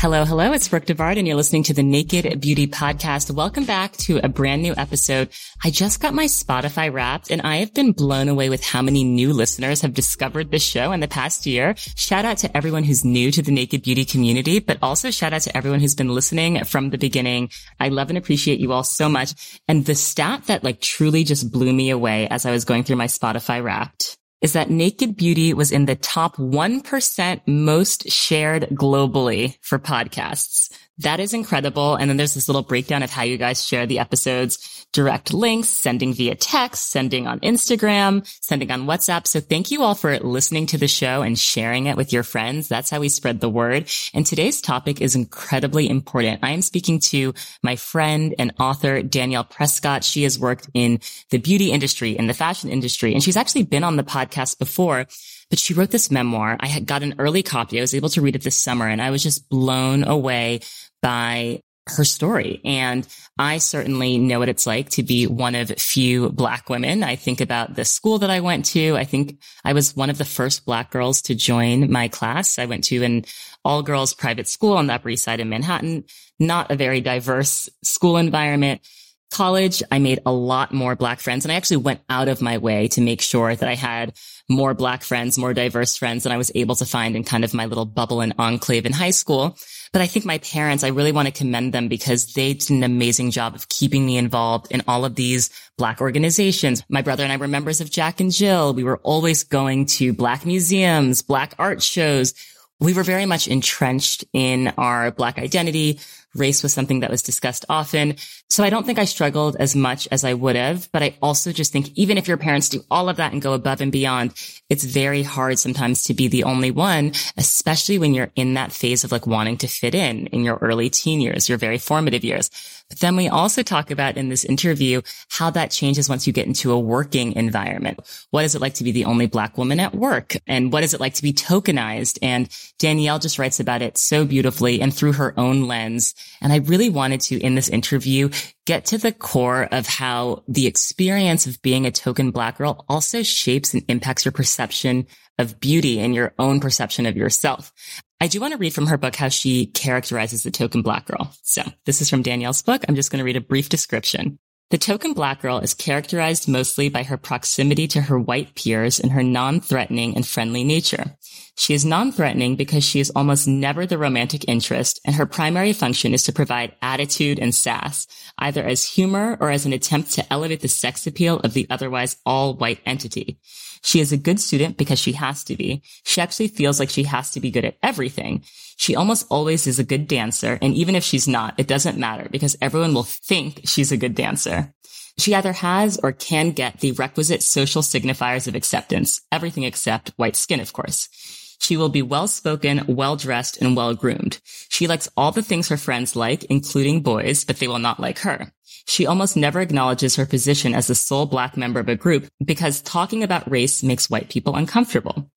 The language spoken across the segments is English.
Hello, hello. It's Brooke DeVard and you're listening to the Naked Beauty Podcast. Welcome back to a brand new episode. I just got my Spotify wrapped and I have been blown away with how many new listeners have discovered the show in the past year. Shout out to everyone who's new to the Naked Beauty community, but also shout out to everyone who's been listening from the beginning. I love and appreciate you all so much. And the stat that like truly just blew me away as I was going through my Spotify wrapped is that Naked Beauty was in the top 1% most shared globally for podcasts. That is incredible. And then there's this little breakdown of how you guys share the episodes, direct links, sending via text, sending on Instagram, sending on WhatsApp. So thank you all for listening to the show and sharing it with your friends. That's how we spread the word. And today's topic is incredibly important. I am speaking to my friend and author, Danielle Prescott. She has worked in the beauty industry, in the fashion industry, and she's actually been on the podcast before but she wrote this memoir. I had got an early copy. I was able to read it this summer and I was just blown away by her story. And I certainly know what it's like to be one of few black women. I think about the school that I went to. I think I was one of the first black girls to join my class. I went to an all girls private school on the Upper East Side of Manhattan, not a very diverse school environment. College, I made a lot more black friends and I actually went out of my way to make sure that I had more black friends, more diverse friends than I was able to find in kind of my little bubble and enclave in high school. But I think my parents, I really want to commend them because they did an amazing job of keeping me involved in all of these black organizations. My brother and I were members of Jack and Jill. We were always going to black museums, black art shows. We were very much entrenched in our black identity. Race was something that was discussed often. So I don't think I struggled as much as I would have, but I also just think even if your parents do all of that and go above and beyond, it's very hard sometimes to be the only one, especially when you're in that phase of like wanting to fit in in your early teen years, your very formative years. But then we also talk about in this interview how that changes once you get into a working environment. What is it like to be the only black woman at work? And what is it like to be tokenized? And Danielle just writes about it so beautifully and through her own lens. And I really wanted to, in this interview, get to the core of how the experience of being a token black girl also shapes and impacts your perception of beauty and your own perception of yourself. I do want to read from her book how she characterizes the token black girl. So this is from Danielle's book. I'm just going to read a brief description. The token black girl is characterized mostly by her proximity to her white peers and her non-threatening and friendly nature. She is non-threatening because she is almost never the romantic interest and her primary function is to provide attitude and sass, either as humor or as an attempt to elevate the sex appeal of the otherwise all white entity. She is a good student because she has to be. She actually feels like she has to be good at everything. She almost always is a good dancer. And even if she's not, it doesn't matter because everyone will think she's a good dancer. She either has or can get the requisite social signifiers of acceptance, everything except white skin, of course. She will be well spoken, well dressed, and well groomed. She likes all the things her friends like, including boys, but they will not like her. She almost never acknowledges her position as the sole black member of a group because talking about race makes white people uncomfortable.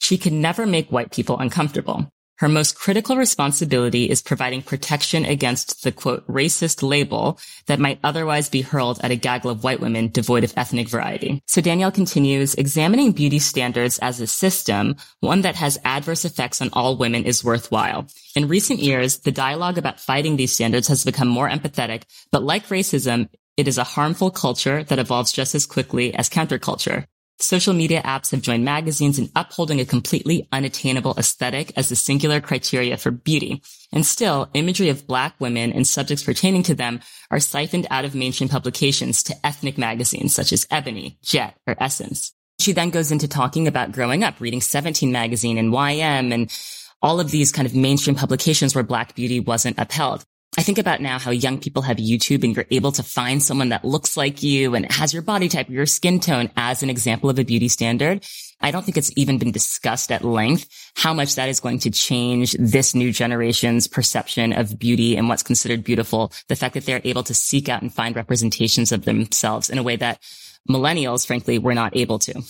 She can never make white people uncomfortable. Her most critical responsibility is providing protection against the quote racist label that might otherwise be hurled at a gaggle of white women devoid of ethnic variety. So Danielle continues, examining beauty standards as a system, one that has adverse effects on all women is worthwhile. In recent years, the dialogue about fighting these standards has become more empathetic, but like racism, it is a harmful culture that evolves just as quickly as counterculture. Social media apps have joined magazines in upholding a completely unattainable aesthetic as the singular criteria for beauty. And still, imagery of black women and subjects pertaining to them are siphoned out of mainstream publications to ethnic magazines such as Ebony, Jet, or Essence. She then goes into talking about growing up, reading 17 magazine and YM and all of these kind of mainstream publications where black beauty wasn't upheld. I think about now how young people have YouTube and you're able to find someone that looks like you and has your body type, your skin tone as an example of a beauty standard. I don't think it's even been discussed at length how much that is going to change this new generation's perception of beauty and what's considered beautiful. The fact that they're able to seek out and find representations of themselves in a way that millennials, frankly, were not able to.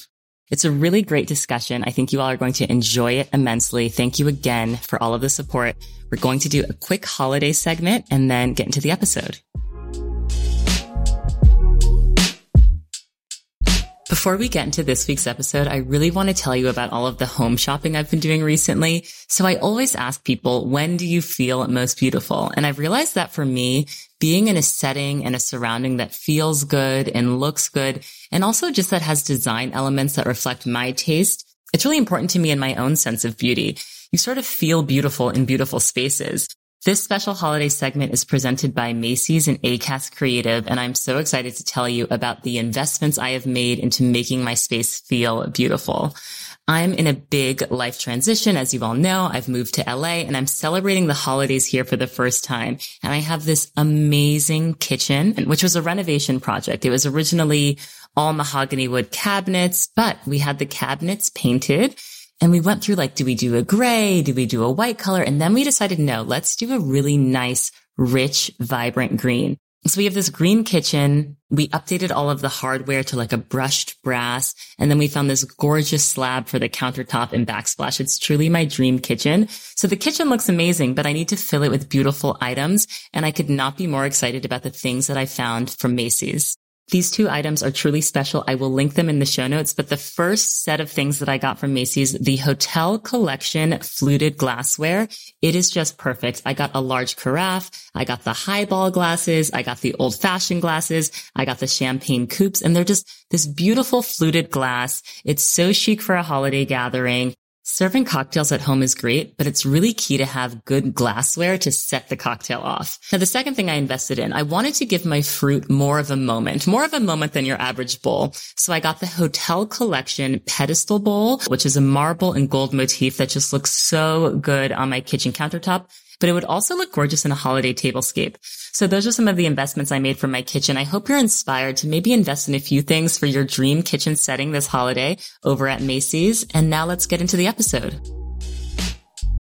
It's a really great discussion. I think you all are going to enjoy it immensely. Thank you again for all of the support. We're going to do a quick holiday segment and then get into the episode. Before we get into this week's episode, I really want to tell you about all of the home shopping I've been doing recently. So I always ask people, when do you feel most beautiful? And I've realized that for me, being in a setting and a surrounding that feels good and looks good, and also just that has design elements that reflect my taste, it's really important to me in my own sense of beauty. You sort of feel beautiful in beautiful spaces. This special holiday segment is presented by Macy's and ACAST Creative, and I'm so excited to tell you about the investments I have made into making my space feel beautiful. I'm in a big life transition. As you all know, I've moved to LA and I'm celebrating the holidays here for the first time. And I have this amazing kitchen, which was a renovation project. It was originally all mahogany wood cabinets, but we had the cabinets painted and we went through like, do we do a gray? Do we do a white color? And then we decided, no, let's do a really nice, rich, vibrant green. So we have this green kitchen. We updated all of the hardware to like a brushed brass. And then we found this gorgeous slab for the countertop and backsplash. It's truly my dream kitchen. So the kitchen looks amazing, but I need to fill it with beautiful items. And I could not be more excited about the things that I found from Macy's. These two items are truly special. I will link them in the show notes, but the first set of things that I got from Macy's, the hotel collection fluted glassware, it is just perfect. I got a large carafe. I got the highball glasses. I got the old fashioned glasses. I got the champagne coupes and they're just this beautiful fluted glass. It's so chic for a holiday gathering. Serving cocktails at home is great, but it's really key to have good glassware to set the cocktail off. Now, the second thing I invested in, I wanted to give my fruit more of a moment, more of a moment than your average bowl. So I got the Hotel Collection pedestal bowl, which is a marble and gold motif that just looks so good on my kitchen countertop but it would also look gorgeous in a holiday tablescape. So those are some of the investments I made for my kitchen. I hope you're inspired to maybe invest in a few things for your dream kitchen setting this holiday over at Macy's. And now let's get into the episode.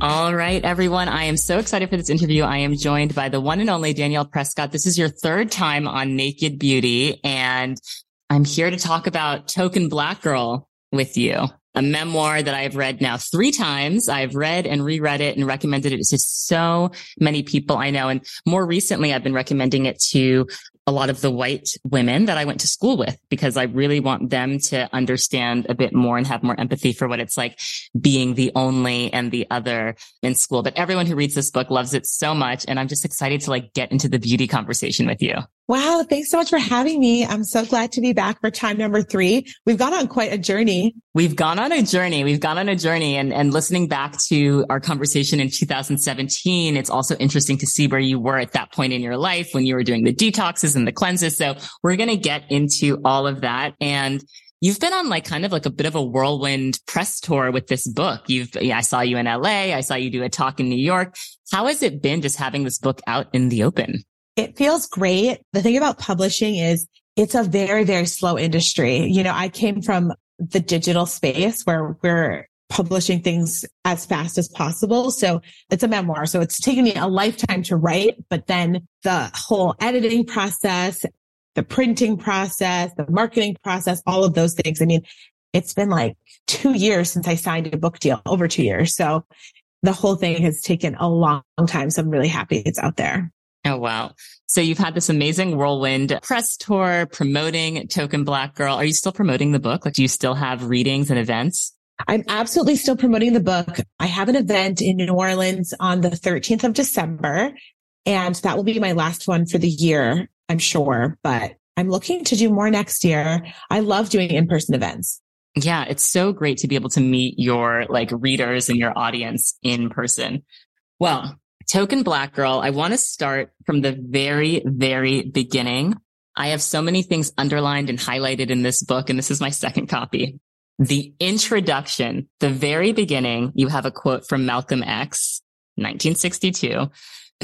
All right, everyone. I am so excited for this interview. I am joined by the one and only Danielle Prescott. This is your third time on Naked Beauty, and I'm here to talk about Token Black Girl with you, a memoir that I've read now three times. I've read and reread it and recommended it to so many people I know. And more recently, I've been recommending it to a lot of the white women that I went to school with because I really want them to understand a bit more and have more empathy for what it's like being the only and the other in school. But everyone who reads this book loves it so much. And I'm just excited to like get into the beauty conversation with you. Wow. Thanks so much for having me. I'm so glad to be back for time number three. We've gone on quite a journey. We've gone on a journey. We've gone on a journey and, and listening back to our conversation in 2017, it's also interesting to see where you were at that point in your life when you were doing the detoxes and the cleanses. So we're going to get into all of that. And You've been on like kind of like a bit of a whirlwind press tour with this book. You've, yeah, I saw you in LA. I saw you do a talk in New York. How has it been just having this book out in the open? It feels great. The thing about publishing is it's a very, very slow industry. You know, I came from the digital space where we're publishing things as fast as possible. So it's a memoir. So it's taken me a lifetime to write, but then the whole editing process, the printing process, the marketing process, all of those things. I mean, it's been like two years since I signed a book deal, over two years. So the whole thing has taken a long time. So I'm really happy it's out there. Oh, wow. So you've had this amazing whirlwind press tour promoting Token Black Girl. Are you still promoting the book? Like, do you still have readings and events? I'm absolutely still promoting the book. I have an event in New Orleans on the 13th of December, and that will be my last one for the year, I'm sure, but I'm looking to do more next year. I love doing in-person events. Yeah, it's so great to be able to meet your like readers and your audience in person. Well, Token Black Girl, I want to start from the very, very beginning. I have so many things underlined and highlighted in this book, and this is my second copy. The introduction, the very beginning, you have a quote from Malcolm X, 1962.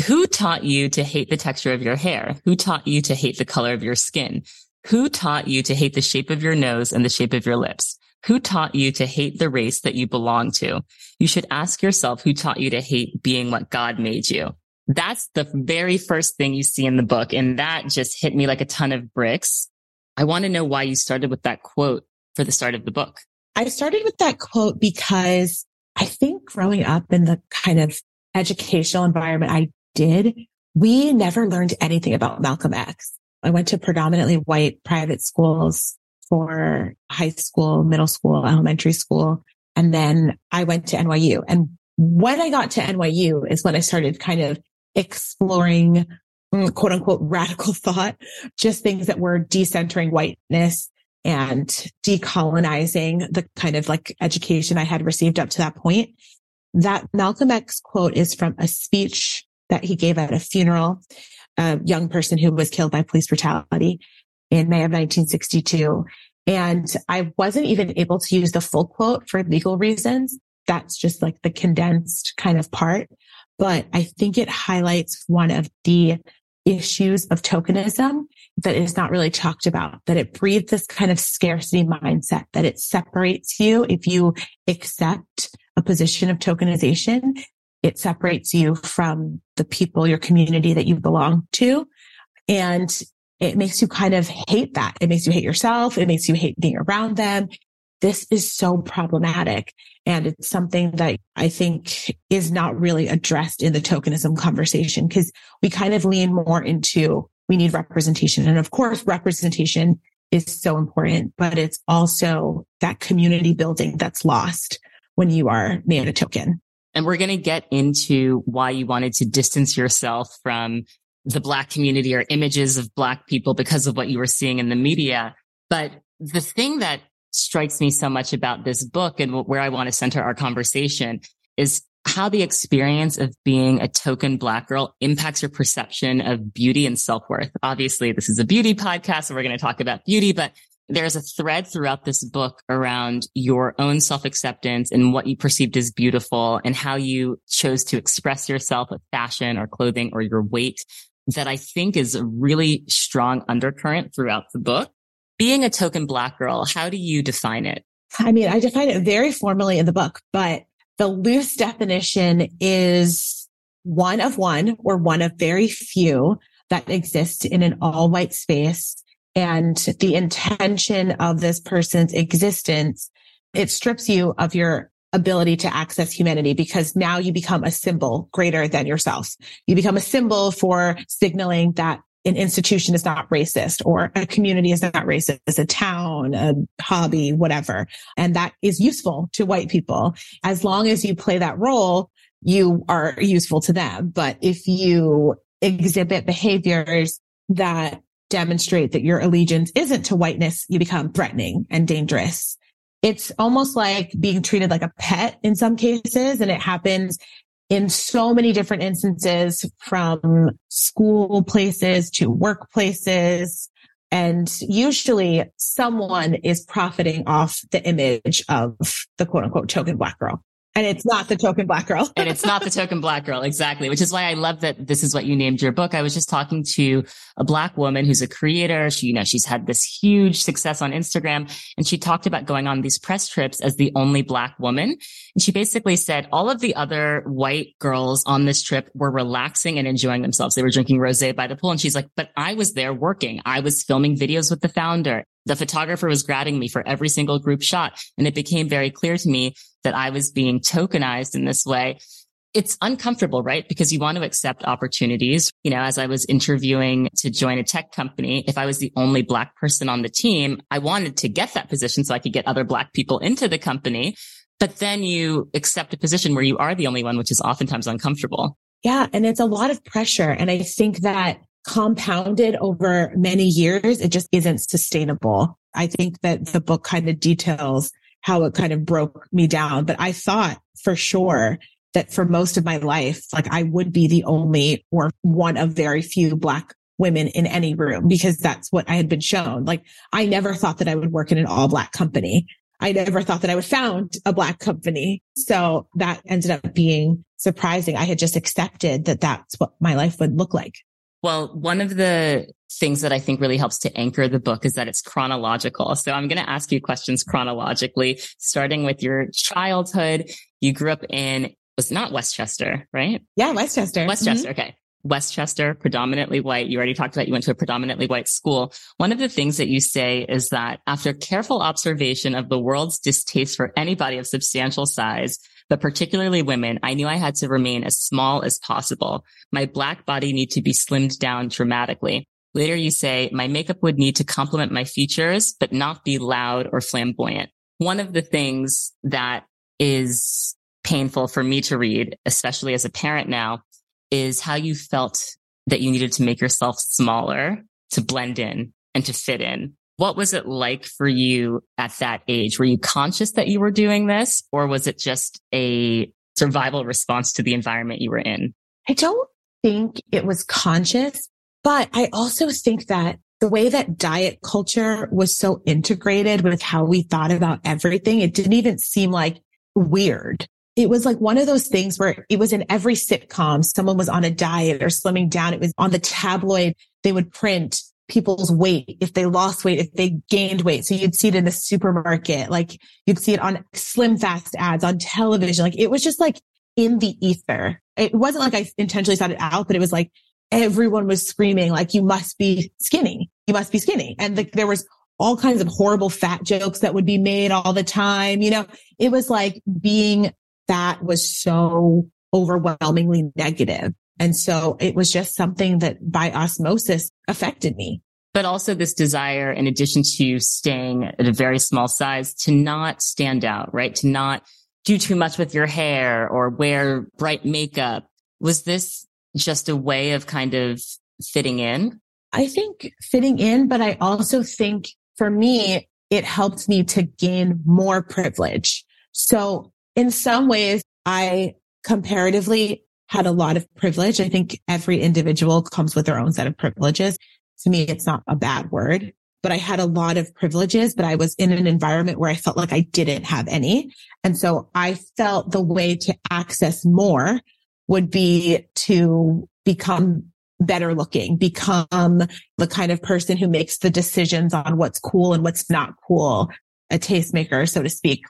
Who taught you to hate the texture of your hair? Who taught you to hate the color of your skin? Who taught you to hate the shape of your nose and the shape of your lips? Who taught you to hate the race that you belong to? You should ask yourself who taught you to hate being what God made you. That's the very first thing you see in the book. And that just hit me like a ton of bricks. I want to know why you started with that quote for the start of the book. I started with that quote because I think growing up in the kind of educational environment I did, we never learned anything about Malcolm X. I went to predominantly white private schools for high school, middle school, elementary school. And then I went to NYU. And when I got to NYU is when I started kind of exploring mm, quote unquote radical thought, just things that were decentering whiteness and decolonizing the kind of like education I had received up to that point. That Malcolm X quote is from a speech that he gave at a funeral, a young person who was killed by police brutality in May of 1962. And I wasn't even able to use the full quote for legal reasons. That's just like the condensed kind of part. But I think it highlights one of the issues of tokenism that is not really talked about, that it breeds this kind of scarcity mindset, that it separates you if you accept a position of tokenization. It separates you from the people, your community that you belong to. And it makes you kind of hate that. It makes you hate yourself. It makes you hate being around them. This is so problematic. And it's something that I think is not really addressed in the tokenism conversation because we kind of lean more into we need representation. And of course, representation is so important, but it's also that community building that's lost when you are made a token. And we're going to get into why you wanted to distance yourself from the black community or images of black people because of what you were seeing in the media. But the thing that strikes me so much about this book and where I want to center our conversation is how the experience of being a token black girl impacts your perception of beauty and self-worth. Obviously, this is a beauty podcast, so we're going to talk about beauty, but there's a thread throughout this book around your own self-acceptance and what you perceived as beautiful and how you chose to express yourself with fashion or clothing or your weight that I think is a really strong undercurrent throughout the book. Being a token black girl, how do you define it? I mean, I define it very formally in the book, but the loose definition is one of one or one of very few that exist in an all white space. And the intention of this person's existence, it strips you of your ability to access humanity because now you become a symbol greater than yourself. You become a symbol for signaling that an institution is not racist or a community is not racist, a town, a hobby, whatever. And that is useful to white people. As long as you play that role, you are useful to them. But if you exhibit behaviors that demonstrate that your allegiance isn't to whiteness, you become threatening and dangerous it's almost like being treated like a pet in some cases. And it happens in so many different instances from school places to workplaces. And usually someone is profiting off the image of the quote unquote token black girl. And it's not the token black girl. and it's not the token black girl. Exactly. Which is why I love that this is what you named your book. I was just talking to a black woman who's a creator. She, you know, she's had this huge success on Instagram and she talked about going on these press trips as the only black woman. And she basically said all of the other white girls on this trip were relaxing and enjoying themselves. They were drinking rosé by the pool. And she's like, but I was there working. I was filming videos with the founder. The photographer was grabbing me for every single group shot. And it became very clear to me that I was being tokenized in this way. It's uncomfortable, right? Because you want to accept opportunities. You know, as I was interviewing to join a tech company, if I was the only black person on the team, I wanted to get that position so I could get other black people into the company. But then you accept a position where you are the only one, which is oftentimes uncomfortable. Yeah. And it's a lot of pressure. And I think that compounded over many years, it just isn't sustainable. I think that the book kind of details how it kind of broke me down, but I thought for sure that for most of my life, like I would be the only or one of very few black women in any room because that's what I had been shown. Like I never thought that I would work in an all black company. I never thought that I would found a black company. So that ended up being surprising. I had just accepted that that's what my life would look like. Well, one of the things that I think really helps to anchor the book is that it's chronological. So I'm going to ask you questions chronologically, starting with your childhood. You grew up in was not Westchester, right? Yeah, Westchester. Westchester. Mm-hmm. Okay. Westchester, predominantly white. You already talked about you went to a predominantly white school. One of the things that you say is that after careful observation of the world's distaste for anybody of substantial size, but particularly women, I knew I had to remain as small as possible. My black body need to be slimmed down dramatically. Later you say, my makeup would need to complement my features, but not be loud or flamboyant. One of the things that is painful for me to read, especially as a parent now, is how you felt that you needed to make yourself smaller to blend in and to fit in. What was it like for you at that age? Were you conscious that you were doing this or was it just a survival response to the environment you were in? I don't think it was conscious, but I also think that the way that diet culture was so integrated with how we thought about everything, it didn't even seem like weird it was like one of those things where it was in every sitcom. Someone was on a diet or slimming down. It was on the tabloid. They would print people's weight, if they lost weight, if they gained weight. So you'd see it in the supermarket, like you'd see it on slim fast ads on television. Like it was just like in the ether. It wasn't like I intentionally thought it out, but it was like everyone was screaming, like, you must be skinny. You must be skinny. And the, there was all kinds of horrible fat jokes that would be made all the time. You know, it was like being fat was so overwhelmingly negative. And so it was just something that by osmosis affected me. But also this desire, in addition to staying at a very small size, to not stand out, right? To not do too much with your hair or wear bright makeup. Was this just a way of kind of fitting in? I think fitting in, but I also think for me, it helped me to gain more privilege. So in some ways, I comparatively had a lot of privilege. I think every individual comes with their own set of privileges. To me, it's not a bad word, but I had a lot of privileges, but I was in an environment where I felt like I didn't have any. And so I felt the way to access more would be to become better looking, become the kind of person who makes the decisions on what's cool and what's not cool, a tastemaker, so to speak.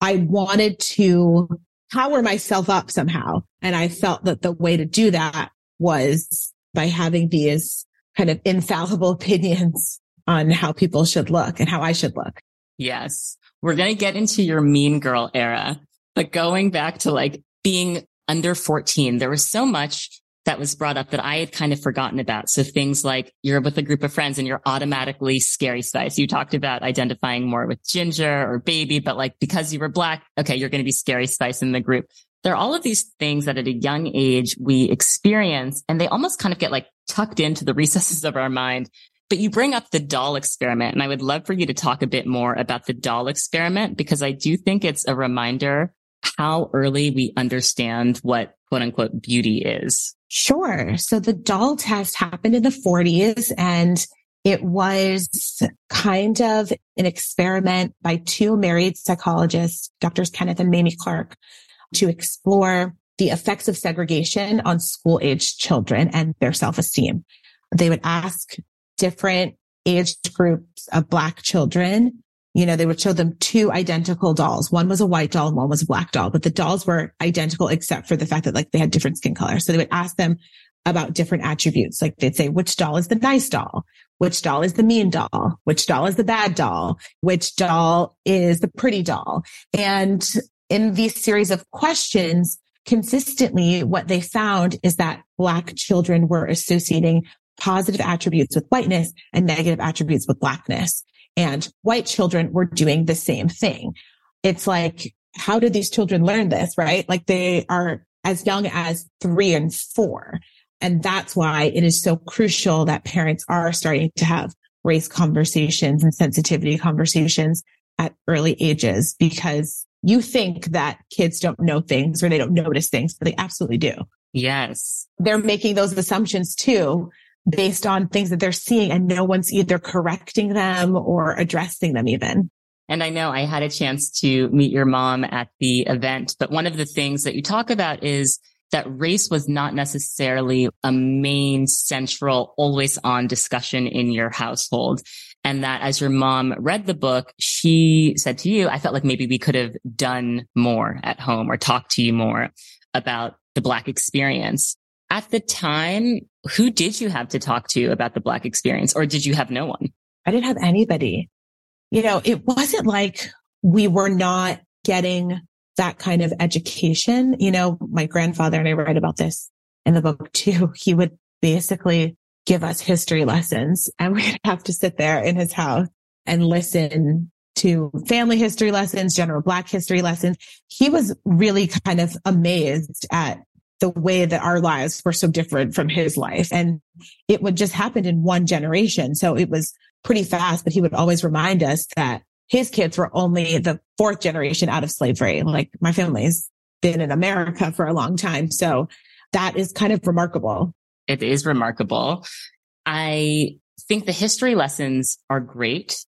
I wanted to power myself up somehow. And I felt that the way to do that was by having these kind of infallible opinions on how people should look and how I should look. Yes. We're going to get into your mean girl era, but going back to like being under 14, there was so much that was brought up that I had kind of forgotten about. So things like you're with a group of friends and you're automatically scary spice. You talked about identifying more with ginger or baby, but like because you were black, okay, you're going to be scary spice in the group. There are all of these things that at a young age we experience and they almost kind of get like tucked into the recesses of our mind. But you bring up the doll experiment and I would love for you to talk a bit more about the doll experiment because I do think it's a reminder how early we understand what quote unquote beauty is. Sure. So the doll test happened in the 40s and it was kind of an experiment by two married psychologists, Drs. Kenneth and Mamie Clark, to explore the effects of segregation on school age children and their self-esteem. They would ask different age groups of black children you know, they would show them two identical dolls. One was a white doll and one was a black doll, but the dolls were identical except for the fact that like they had different skin color. So they would ask them about different attributes. Like they'd say, which doll is the nice doll? Which doll is the mean doll? Which doll is the bad doll? Which doll is the pretty doll? And in these series of questions, consistently what they found is that black children were associating positive attributes with whiteness and negative attributes with blackness and white children were doing the same thing. It's like how did these children learn this? Right. Like they are as young as three and four. And that's why it is so crucial that parents are starting to have race conversations and sensitivity conversations at early ages because you think that kids don't know things or they don't notice things, but they absolutely do. Yes. They're making those assumptions too based on things that they're seeing and no one's either correcting them or addressing them even. And I know I had a chance to meet your mom at the event, but one of the things that you talk about is that race was not necessarily a main central always on discussion in your household. And that as your mom read the book, she said to you, I felt like maybe we could have done more at home or talked to you more about the Black experience. At the time, who did you have to talk to about the Black experience or did you have no one? I didn't have anybody. You know, it wasn't like we were not getting that kind of education. You know, my grandfather, and I write about this in the book too, he would basically give us history lessons and we'd have to sit there in his house and listen to family history lessons, general black history lessons. He was really kind of amazed at the way that our lives were so different from his life. And it would just happen in one generation. So it was pretty fast, but he would always remind us that his kids were only the fourth generation out of slavery. Like my family's been in America for a long time. So that is kind of remarkable. It is remarkable. I think the history lessons are great.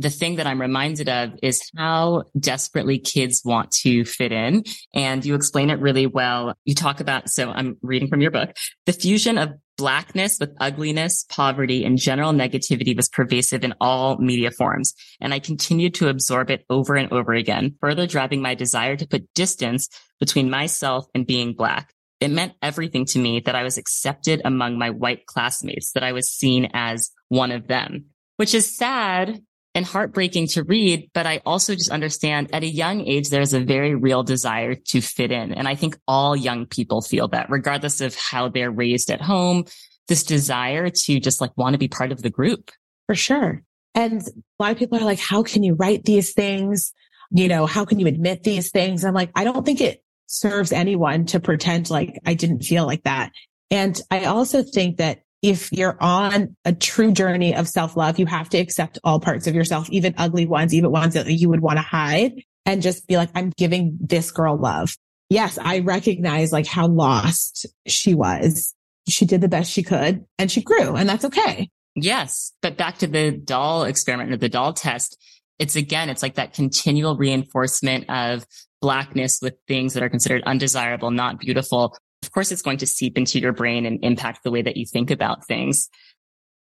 The thing that I'm reminded of is how desperately kids want to fit in. And you explain it really well. You talk about, so I'm reading from your book, the fusion of blackness with ugliness, poverty, and general negativity was pervasive in all media forms. And I continued to absorb it over and over again, further driving my desire to put distance between myself and being black. It meant everything to me that I was accepted among my white classmates, that I was seen as one of them, which is sad and heartbreaking to read. But I also just understand at a young age, there's a very real desire to fit in. And I think all young people feel that regardless of how they're raised at home, this desire to just like want to be part of the group. For sure. And a lot of people are like, how can you write these things? You know, how can you admit these things? I'm like, I don't think it serves anyone to pretend like I didn't feel like that. And I also think that if you're on a true journey of self love, you have to accept all parts of yourself, even ugly ones, even ones that you would want to hide and just be like, I'm giving this girl love. Yes, I recognize like how lost she was. She did the best she could and she grew and that's okay. Yes. But back to the doll experiment or the doll test. It's again, it's like that continual reinforcement of blackness with things that are considered undesirable, not beautiful, of course, it's going to seep into your brain and impact the way that you think about things.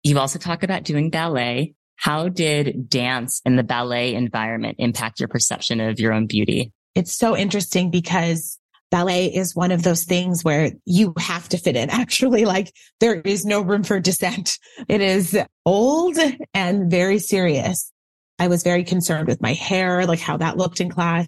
You also talk about doing ballet. How did dance in the ballet environment impact your perception of your own beauty? It's so interesting because ballet is one of those things where you have to fit in. Actually, like there is no room for dissent. It is old and very serious. I was very concerned with my hair, like how that looked in class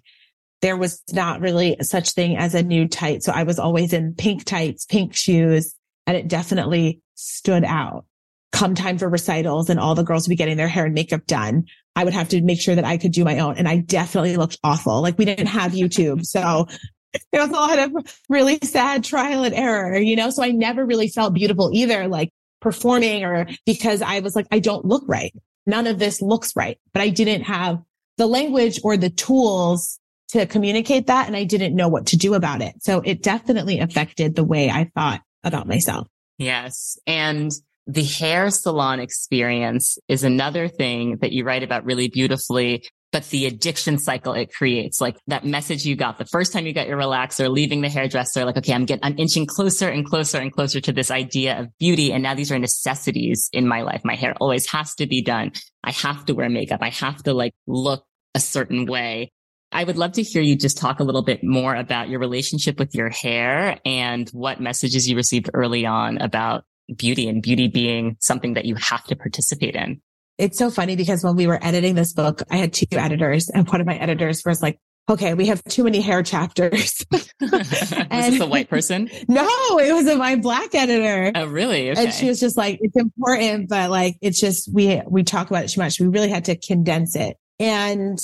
there was not really such thing as a nude tight. So I was always in pink tights, pink shoes, and it definitely stood out. Come time for recitals and all the girls would be getting their hair and makeup done. I would have to make sure that I could do my own. And I definitely looked awful. Like we didn't have YouTube. So it was a lot of really sad trial and error, you know? So I never really felt beautiful either, like performing or because I was like, I don't look right. None of this looks right, but I didn't have the language or the tools to communicate that and I didn't know what to do about it. So it definitely affected the way I thought about myself. Yes. And the hair salon experience is another thing that you write about really beautifully, but the addiction cycle it creates, like that message you got the first time you got your relaxer, leaving the hairdresser, like, okay, I'm getting, I'm inching closer and closer and closer to this idea of beauty. And now these are necessities in my life. My hair always has to be done. I have to wear makeup. I have to like look a certain way. I would love to hear you just talk a little bit more about your relationship with your hair and what messages you received early on about beauty and beauty being something that you have to participate in. It's so funny because when we were editing this book, I had two editors and one of my editors was like, okay, we have too many hair chapters. was this a white person? No, it was a, my black editor. Oh, really? Okay. And she was just like, it's important, but like, it's just, we, we talk about it too much. We really had to condense it. And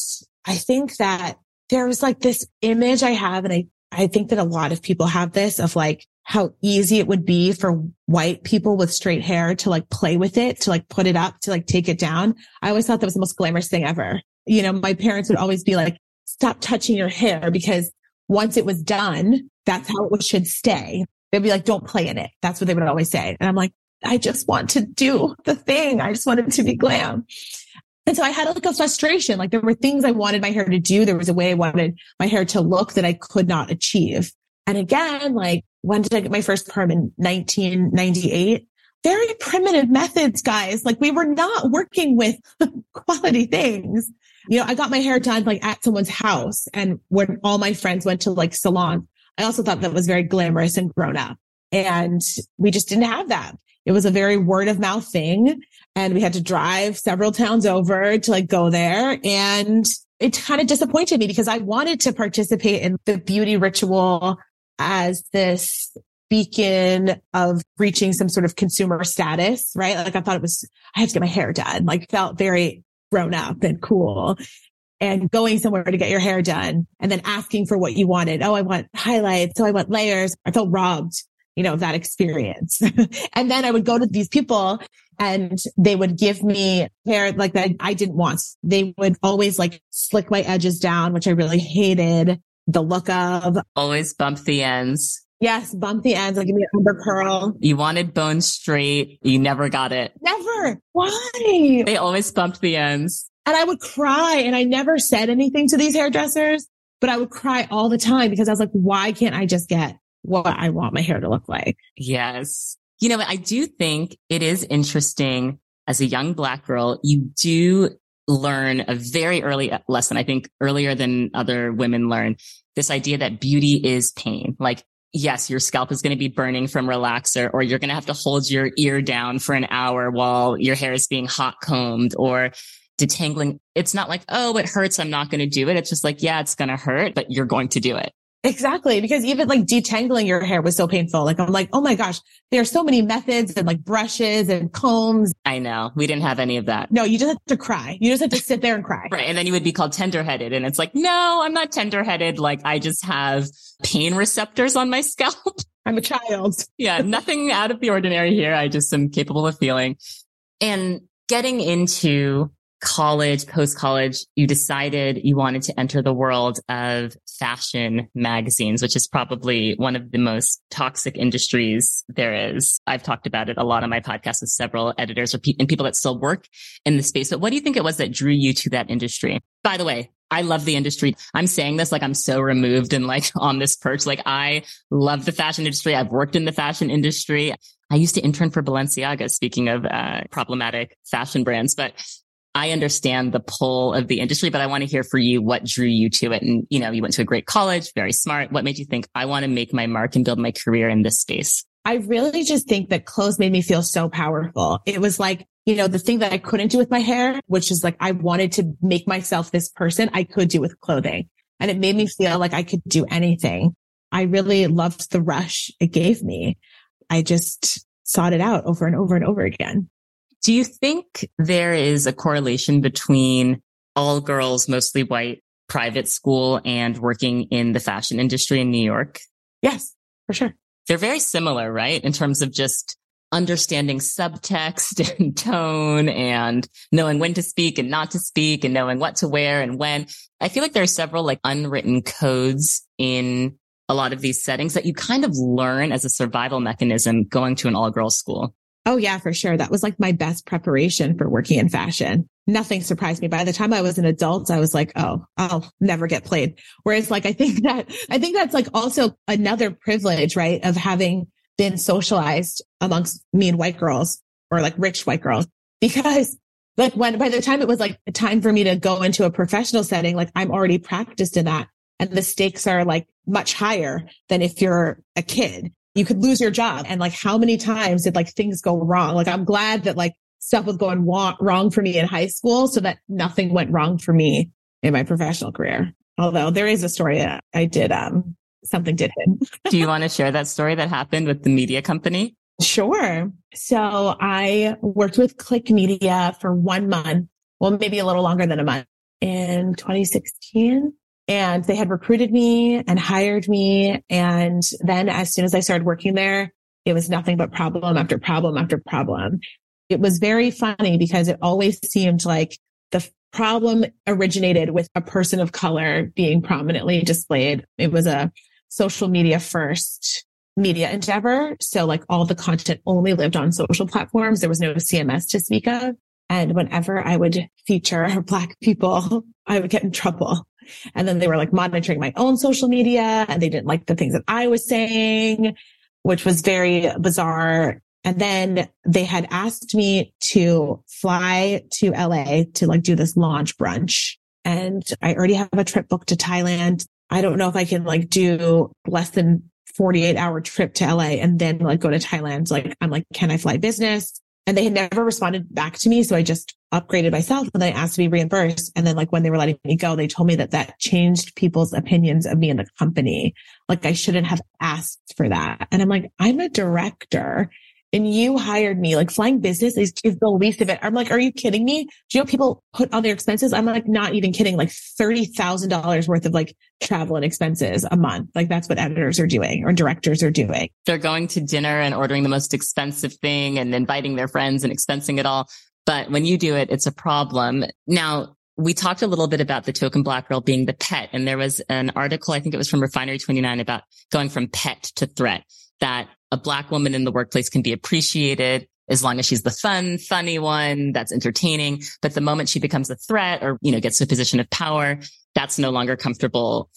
I think that there was like this image I have, and I, I think that a lot of people have this of like how easy it would be for white people with straight hair to like play with it, to like put it up, to like take it down. I always thought that was the most glamorous thing ever. You know, my parents would always be like, stop touching your hair because once it was done, that's how it should stay. They'd be like, don't play in it. That's what they would always say. And I'm like, I just want to do the thing. I just want it to be glam. And so I had like a frustration. Like there were things I wanted my hair to do. There was a way I wanted my hair to look that I could not achieve. And again, like when did I get my first perm in 1998? Very primitive methods, guys. Like we were not working with quality things. You know, I got my hair done like at someone's house and when all my friends went to like salons, I also thought that was very glamorous and grown up. And we just didn't have that. It was a very word of mouth thing and we had to drive several towns over to like go there. And it kind of disappointed me because I wanted to participate in the beauty ritual as this beacon of reaching some sort of consumer status, right? Like I thought it was, I have to get my hair done, like felt very grown up and cool and going somewhere to get your hair done and then asking for what you wanted. Oh, I want highlights. Oh, I want layers. I felt robbed, you know, of that experience. and then I would go to these people and they would give me hair like that I didn't want. They would always like slick my edges down, which I really hated the look of. Always bump the ends. Yes, bump the ends. Like give me an under curl. You wanted bone straight. You never got it. Never. Why? They always bumped the ends. And I would cry and I never said anything to these hairdressers, but I would cry all the time because I was like, why can't I just get what I want my hair to look like? Yes. You know, I do think it is interesting as a young black girl, you do learn a very early uh, lesson. I think earlier than other women learn this idea that beauty is pain. Like, yes, your scalp is going to be burning from relaxer or you're going to have to hold your ear down for an hour while your hair is being hot combed or detangling. It's not like, oh, it hurts. I'm not going to do it. It's just like, yeah, it's going to hurt, but you're going to do it. Exactly. Because even like detangling your hair was so painful. Like I'm like, oh my gosh, there are so many methods and like brushes and combs. I know. We didn't have any of that. No, you just have to cry. You just have to sit there and cry. right. And then you would be called tenderheaded. And it's like, no, I'm not tenderheaded. Like I just have pain receptors on my scalp. I'm a child. yeah. Nothing out of the ordinary here. I just am capable of feeling and getting into college, post college, you decided you wanted to enter the world of fashion magazines, which is probably one of the most toxic industries there is. I've talked about it a lot on my podcast with several editors or pe- and people that still work in the space. But what do you think it was that drew you to that industry? By the way, I love the industry. I'm saying this like I'm so removed and like on this perch. Like I love the fashion industry. I've worked in the fashion industry. I used to intern for Balenciaga, speaking of uh, problematic fashion brands, but I understand the pull of the industry, but I want to hear for you what drew you to it. And, you know, you went to a great college, very smart. What made you think I want to make my mark and build my career in this space? I really just think that clothes made me feel so powerful. It was like, you know, the thing that I couldn't do with my hair, which is like, I wanted to make myself this person I could do with clothing. And it made me feel like I could do anything. I really loved the rush it gave me. I just sought it out over and over and over again. Do you think there is a correlation between all girls, mostly white private school and working in the fashion industry in New York? Yes, for sure. They're very similar, right? In terms of just understanding subtext and tone and knowing when to speak and not to speak and knowing what to wear and when. I feel like there are several like unwritten codes in a lot of these settings that you kind of learn as a survival mechanism going to an all girls school. Oh yeah, for sure. That was like my best preparation for working in fashion. Nothing surprised me. By the time I was an adult, I was like, oh, I'll never get played. Whereas like, I think that, I think that's like also another privilege, right? Of having been socialized amongst me and white girls or like rich white girls because like when by the time it was like time for me to go into a professional setting, like I'm already practiced in that and the stakes are like much higher than if you're a kid you could lose your job. And like, how many times did like things go wrong? Like, I'm glad that like stuff was going wa- wrong for me in high school so that nothing went wrong for me in my professional career. Although there is a story that I did, um, something did hit. Do you want to share that story that happened with the media company? Sure. So I worked with Clique Media for one month. Well, maybe a little longer than a month in 2016. And they had recruited me and hired me. And then as soon as I started working there, it was nothing but problem after problem after problem. It was very funny because it always seemed like the problem originated with a person of color being prominently displayed. It was a social media first media endeavor. So like all the content only lived on social platforms. There was no CMS to speak of. And whenever I would feature black people, I would get in trouble. And then they were like monitoring my own social media and they didn't like the things that I was saying, which was very bizarre. And then they had asked me to fly to LA to like do this launch brunch. And I already have a trip booked to Thailand. I don't know if I can like do less than 48 hour trip to LA and then like go to Thailand. Like, I'm like, can I fly business? And they had never responded back to me. So I just upgraded myself and I asked to be reimbursed. And then like when they were letting me go, they told me that that changed people's opinions of me and the company. Like I shouldn't have asked for that. And I'm like, I'm a director and you hired me, like flying business is, is the least of it. I'm like, are you kidding me? Do you know people put on their expenses? I'm like, not even kidding. Like $30,000 worth of like travel and expenses a month. Like that's what editors are doing or directors are doing. They're going to dinner and ordering the most expensive thing and inviting their friends and expensing it all. But when you do it, it's a problem. Now, we talked a little bit about the token black girl being the pet. And there was an article, I think it was from Refinery 29 about going from pet to threat that a black woman in the workplace can be appreciated as long as she's the fun, funny one that's entertaining. But the moment she becomes a threat or, you know, gets to a position of power, that's no longer comfortable.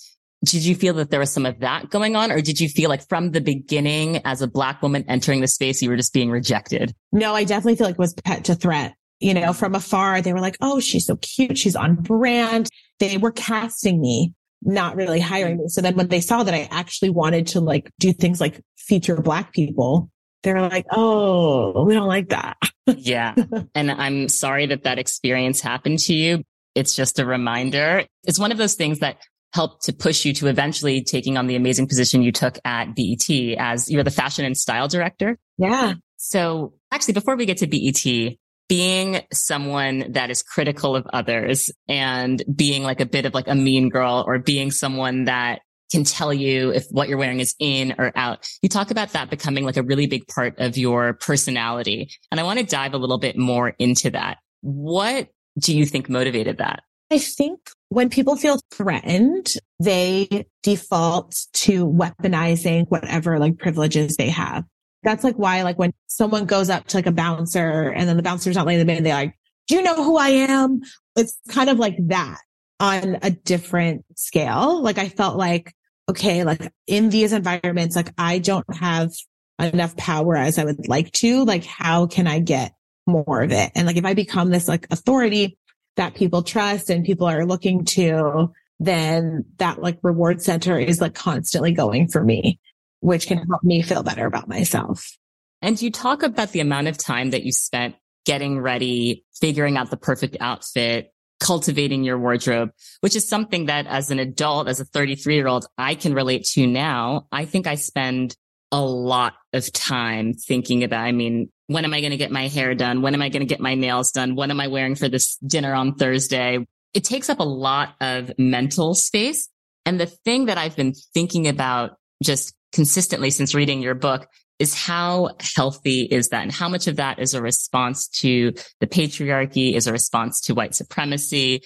Did you feel that there was some of that going on? Or did you feel like from the beginning as a black woman entering the space, you were just being rejected? No, I definitely feel like it was pet to threat. You know, from afar, they were like, Oh, she's so cute. She's on brand. They were casting me not really hiring me. So then when they saw that I actually wanted to like do things like feature black people, they're like, Oh, we don't like that. yeah. And I'm sorry that that experience happened to you. It's just a reminder. It's one of those things that helped to push you to eventually taking on the amazing position you took at BET as you're the fashion and style director. Yeah. So actually, before we get to BET, being someone that is critical of others and being like a bit of like a mean girl or being someone that can tell you if what you're wearing is in or out. You talk about that becoming like a really big part of your personality. And I want to dive a little bit more into that. What do you think motivated that? I think when people feel threatened, they default to weaponizing whatever like privileges they have. That's like why, like when someone goes up to like a bouncer and then the bouncer's not letting them in, they're like, do you know who I am? It's kind of like that on a different scale. Like I felt like, okay, like in these environments, like I don't have enough power as I would like to. Like, how can I get more of it? And like, if I become this like authority that people trust and people are looking to, then that like reward center is like constantly going for me which can help me feel better about myself. And you talk about the amount of time that you spent getting ready, figuring out the perfect outfit, cultivating your wardrobe, which is something that as an adult, as a 33 year old, I can relate to now. I think I spend a lot of time thinking about, I mean, when am I going to get my hair done? When am I going to get my nails done? What am I wearing for this dinner on Thursday? It takes up a lot of mental space. And the thing that I've been thinking about just consistently since reading your book is how healthy is that? And how much of that is a response to the patriarchy is a response to white supremacy?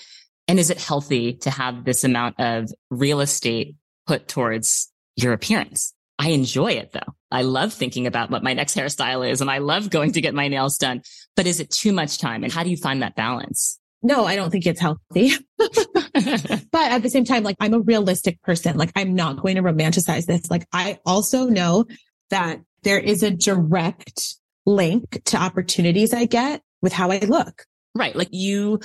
And is it healthy to have this amount of real estate put towards your appearance? I enjoy it though. I love thinking about what my next hairstyle is and i love going to get my nails done. But is it too much time? And how do you find that balance no, I don't think it's healthy. but at the same time, like I'm a realistic person. Like I'm not going to romanticize this. Like I also know that there is a direct link to opportunities I get with how I look. Right. Like you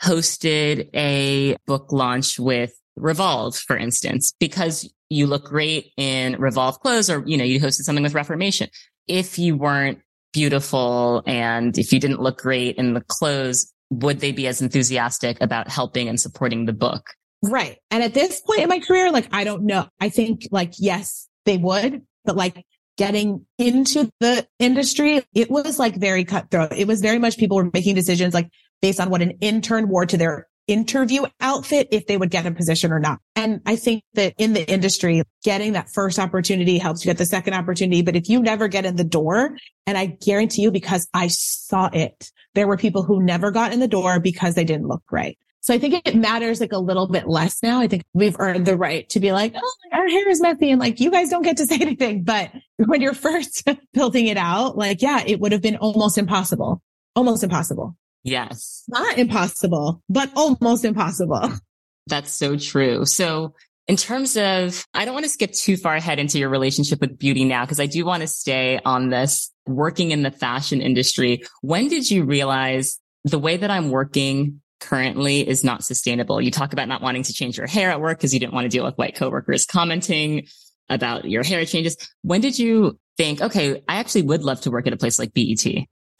hosted a book launch with Revolve, for instance, because you look great in Revolve clothes or, you know, you hosted something with Reformation. If you weren't beautiful and if you didn't look great in the clothes, would they be as enthusiastic about helping and supporting the book? Right. And at this point in my career, like, I don't know. I think like, yes, they would, but like getting into the industry, it was like very cutthroat. It was very much people were making decisions like based on what an intern wore to their interview outfit if they would get a position or not. And I think that in the industry, getting that first opportunity helps you get the second opportunity. But if you never get in the door, and I guarantee you, because I saw it, there were people who never got in the door because they didn't look right. So I think it matters like a little bit less now. I think we've earned the right to be like, oh, our hair is messy and like you guys don't get to say anything. But when you're first building it out, like, yeah, it would have been almost impossible, almost impossible. Yes. Not impossible, but almost impossible. That's so true. So in terms of, I don't want to skip too far ahead into your relationship with beauty now, because I do want to stay on this working in the fashion industry. When did you realize the way that I'm working currently is not sustainable. You talk about not wanting to change your hair at work because you didn't want to deal with white coworkers commenting about your hair changes. When did you think, okay, I actually would love to work at a place like BET?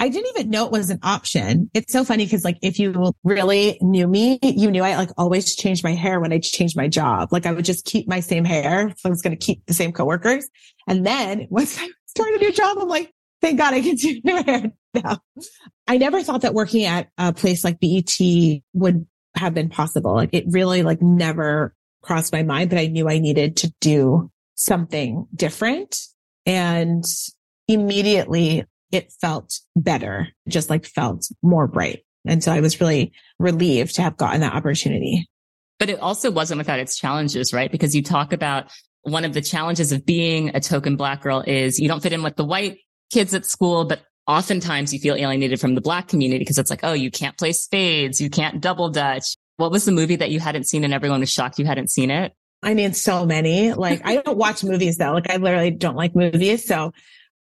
I didn't even know it was an option. It's so funny because like if you really knew me, you knew I like always changed my hair when I changed my job. Like I would just keep my same hair. So I was going to keep the same coworkers. And then once I started a new job, I'm like, thank God I can do new hair now. I never thought that working at a place like BET would have been possible. Like it really like never crossed my mind, but I knew I needed to do something different. And immediately it felt better, just like felt more bright. And so I was really relieved to have gotten that opportunity. But it also wasn't without its challenges, right? Because you talk about one of the challenges of being a token black girl is you don't fit in with the white kids at school, but oftentimes you feel alienated from the black community because it's like, oh, you can't play spades. You can't double dutch. What was the movie that you hadn't seen and everyone was shocked you hadn't seen it? I mean, so many. Like, I don't watch movies though. Like, I literally don't like movies. So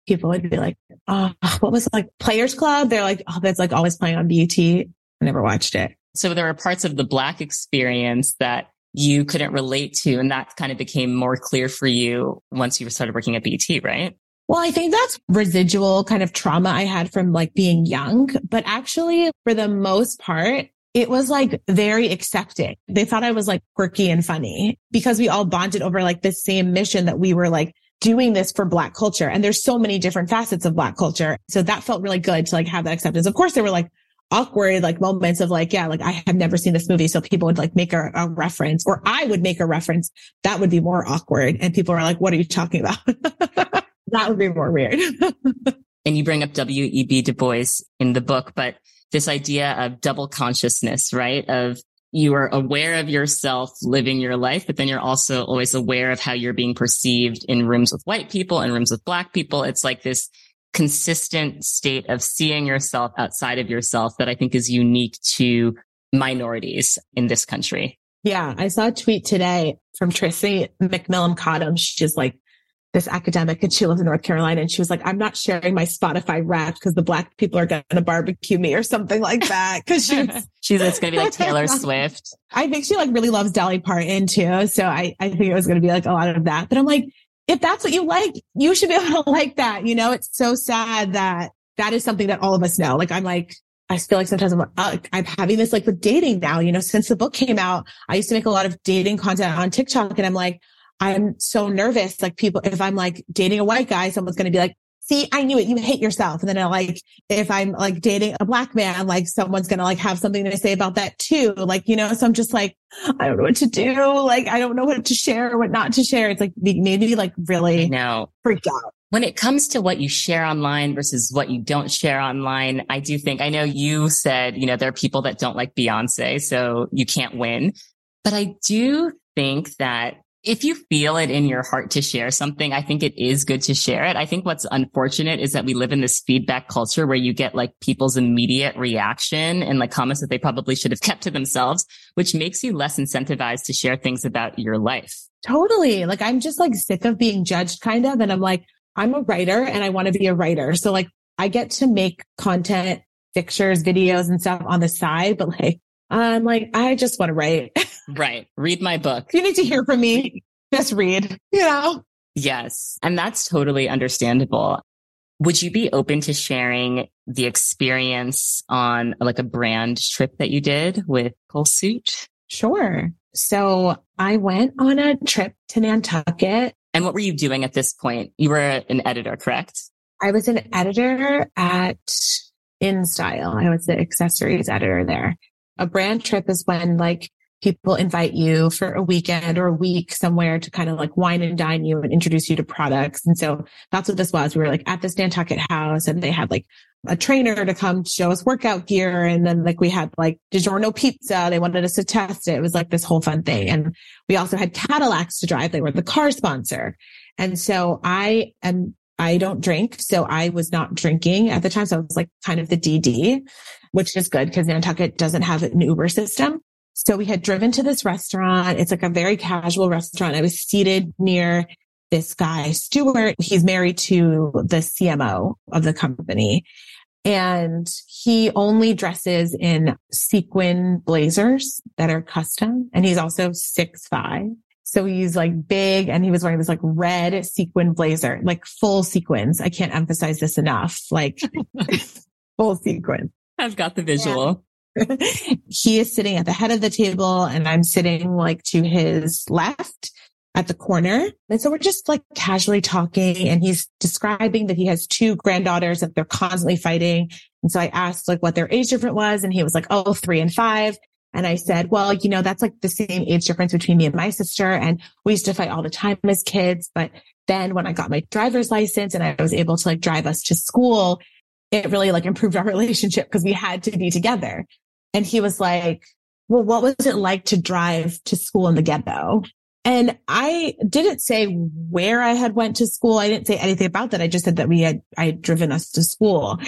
people would be like, oh, what was it? like Players Club? They're like, oh, that's like always playing on BET. I never watched it. So there were parts of the black experience that you couldn't relate to. And that kind of became more clear for you once you started working at BET, right? Well, I think that's residual kind of trauma I had from like being young, but actually for the most part, it was like very accepting. They thought I was like quirky and funny because we all bonded over like the same mission that we were like doing this for black culture. And there's so many different facets of black culture. So that felt really good to like have that acceptance. Of course, there were like awkward like moments of like, yeah, like I have never seen this movie. So people would like make a, a reference or I would make a reference. That would be more awkward. And people are like, what are you talking about? that would be more weird. and you bring up W.E.B. Du Bois in the book, but this idea of double consciousness, right? Of you are aware of yourself living your life, but then you're also always aware of how you're being perceived in rooms with white people and rooms with black people. It's like this consistent state of seeing yourself outside of yourself that I think is unique to minorities in this country. Yeah. I saw a tweet today from Tressie McMillan Cottom. She's like, this academic and she lives in North Carolina and she was like, I'm not sharing my Spotify rap because the black people are going to barbecue me or something like that. Cause she she's, it's going to be like Taylor Swift. I think she like really loves Dolly Parton too. So I, I think it was going to be like a lot of that, but I'm like, if that's what you like, you should be able to like that. You know, it's so sad that that is something that all of us know. Like I'm like, I feel like sometimes I'm, uh, like, I'm having this like with dating now, you know, since the book came out, I used to make a lot of dating content on TikTok and I'm like, I'm so nervous. Like people, if I'm like dating a white guy, someone's going to be like, see, I knew it. You hate yourself. And then I like, if I'm like dating a black man, like someone's going to like have something to say about that too. Like, you know, so I'm just like, I don't know what to do. Like, I don't know what to share or what not to share. It's like maybe like really now freaked out. When it comes to what you share online versus what you don't share online, I do think, I know you said, you know, there are people that don't like Beyonce, so you can't win. But I do think that if you feel it in your heart to share something, I think it is good to share it. I think what's unfortunate is that we live in this feedback culture where you get like people's immediate reaction and like comments that they probably should have kept to themselves, which makes you less incentivized to share things about your life. Totally. Like I'm just like sick of being judged kind of. And I'm like, I'm a writer and I want to be a writer. So like I get to make content, pictures, videos and stuff on the side, but like I'm like, I just want to write. right. Read my book. If you need to hear from me, just read, you know? Yes. And that's totally understandable. Would you be open to sharing the experience on like a brand trip that you did with Cole Suit? Sure. So I went on a trip to Nantucket. And what were you doing at this point? You were an editor, correct? I was an editor at InStyle. I was the accessories editor there. A brand trip is when like people invite you for a weekend or a week somewhere to kind of like wine and dine you and introduce you to products. And so that's what this was. We were like at this Nantucket house and they had like a trainer to come show us workout gear. And then like we had like DiGiorno pizza. They wanted us to test it. It was like this whole fun thing. And we also had Cadillacs to drive. They were the car sponsor. And so I am, I don't drink. So I was not drinking at the time. So I was like kind of the DD, which is good because Nantucket doesn't have an Uber system. So we had driven to this restaurant. It's like a very casual restaurant. I was seated near this guy, Stuart. He's married to the CMO of the company and he only dresses in sequin blazers that are custom. And he's also six five. So he's like big and he was wearing this like red sequin blazer, like full sequins. I can't emphasize this enough. Like full sequin. I've got the visual. He is sitting at the head of the table and I'm sitting like to his left at the corner. And so we're just like casually talking and he's describing that he has two granddaughters that they're constantly fighting. And so I asked like what their age difference was and he was like, Oh, three and five. And I said, well, you know, that's like the same age difference between me and my sister. And we used to fight all the time as kids. But then when I got my driver's license and I was able to like drive us to school, it really like improved our relationship because we had to be together. And he was like, well, what was it like to drive to school in the ghetto? And I didn't say where I had went to school. I didn't say anything about that. I just said that we had, I had driven us to school.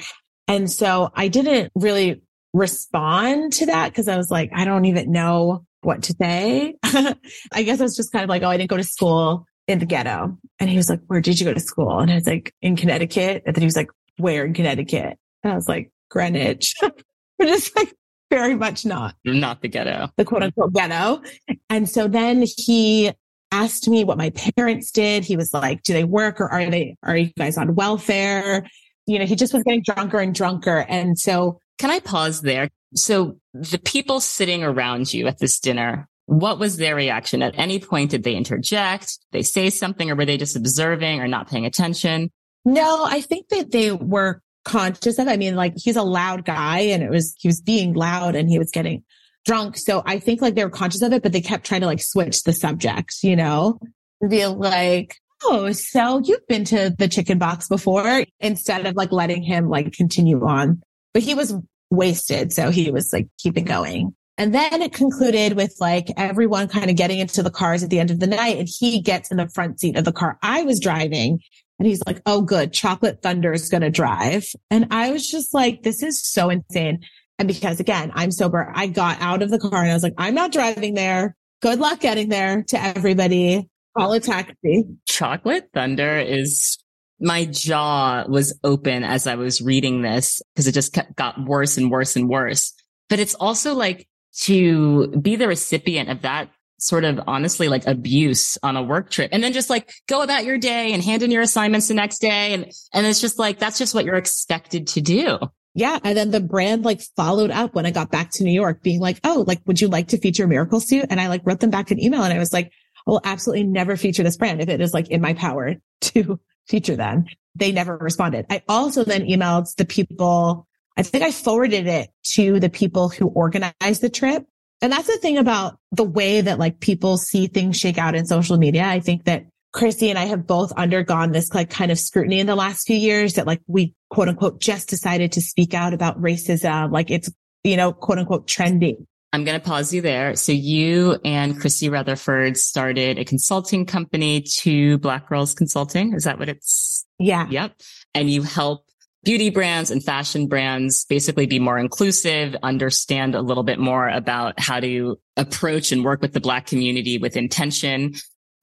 And so I didn't really respond to that because I was like, I don't even know what to say. I guess I was just kind of like, oh, I didn't go to school in the ghetto. And he was like, where did you go to school? And I was like, in Connecticut. And then he was like, where in Connecticut? And I was like, Greenwich. We're just like, very much not. Not the ghetto. The quote unquote ghetto. And so then he asked me what my parents did. He was like, do they work or are they, are you guys on welfare? You know, he just was getting drunker and drunker. And so can I pause there? So the people sitting around you at this dinner, what was their reaction? At any point, did they interject? Did they say something or were they just observing or not paying attention? No, I think that they were conscious of. I mean, like he's a loud guy and it was, he was being loud and he was getting drunk. So I think like they were conscious of it, but they kept trying to like switch the subject, you know, be like, Oh, so you've been to the chicken box before instead of like letting him like continue on, but he was wasted. So he was like keeping going. And then it concluded with like everyone kind of getting into the cars at the end of the night and he gets in the front seat of the car I was driving and he's like, Oh, good. Chocolate Thunder is going to drive. And I was just like, this is so insane. And because again, I'm sober, I got out of the car and I was like, I'm not driving there. Good luck getting there to everybody. Call a taxi. Chocolate Thunder is my jaw was open as I was reading this because it just kept, got worse and worse and worse. But it's also like to be the recipient of that sort of honestly like abuse on a work trip and then just like go about your day and hand in your assignments the next day. And, and it's just like, that's just what you're expected to do. Yeah. And then the brand like followed up when I got back to New York being like, Oh, like, would you like to feature Miracle Suit? And I like wrote them back an email and I was like, I will absolutely never feature this brand if it is like in my power to feature them. They never responded. I also then emailed the people. I think I forwarded it to the people who organized the trip and that's the thing about the way that like people see things shake out in social media. I think that Chrissy and I have both undergone this like kind of scrutiny in the last few years that like we quote unquote just decided to speak out about racism. Like it's, you know, quote unquote trending. I'm going to pause you there. So you and Chrissy Rutherford started a consulting company 2 Black Girls Consulting. Is that what it's? Yeah. Yep. And you help beauty brands and fashion brands basically be more inclusive, understand a little bit more about how to approach and work with the Black community with intention.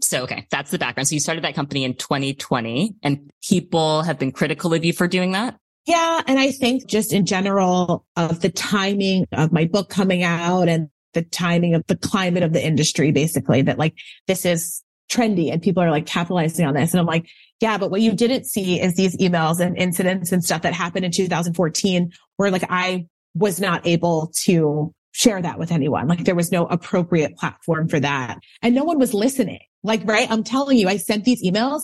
So, okay, that's the background. So you started that company in 2020 and people have been critical of you for doing that. Yeah. And I think just in general of the timing of my book coming out and the timing of the climate of the industry, basically that like this is trendy and people are like capitalizing on this. And I'm like, yeah, but what you didn't see is these emails and incidents and stuff that happened in 2014 where like I was not able to share that with anyone. Like there was no appropriate platform for that and no one was listening. Like, right. I'm telling you, I sent these emails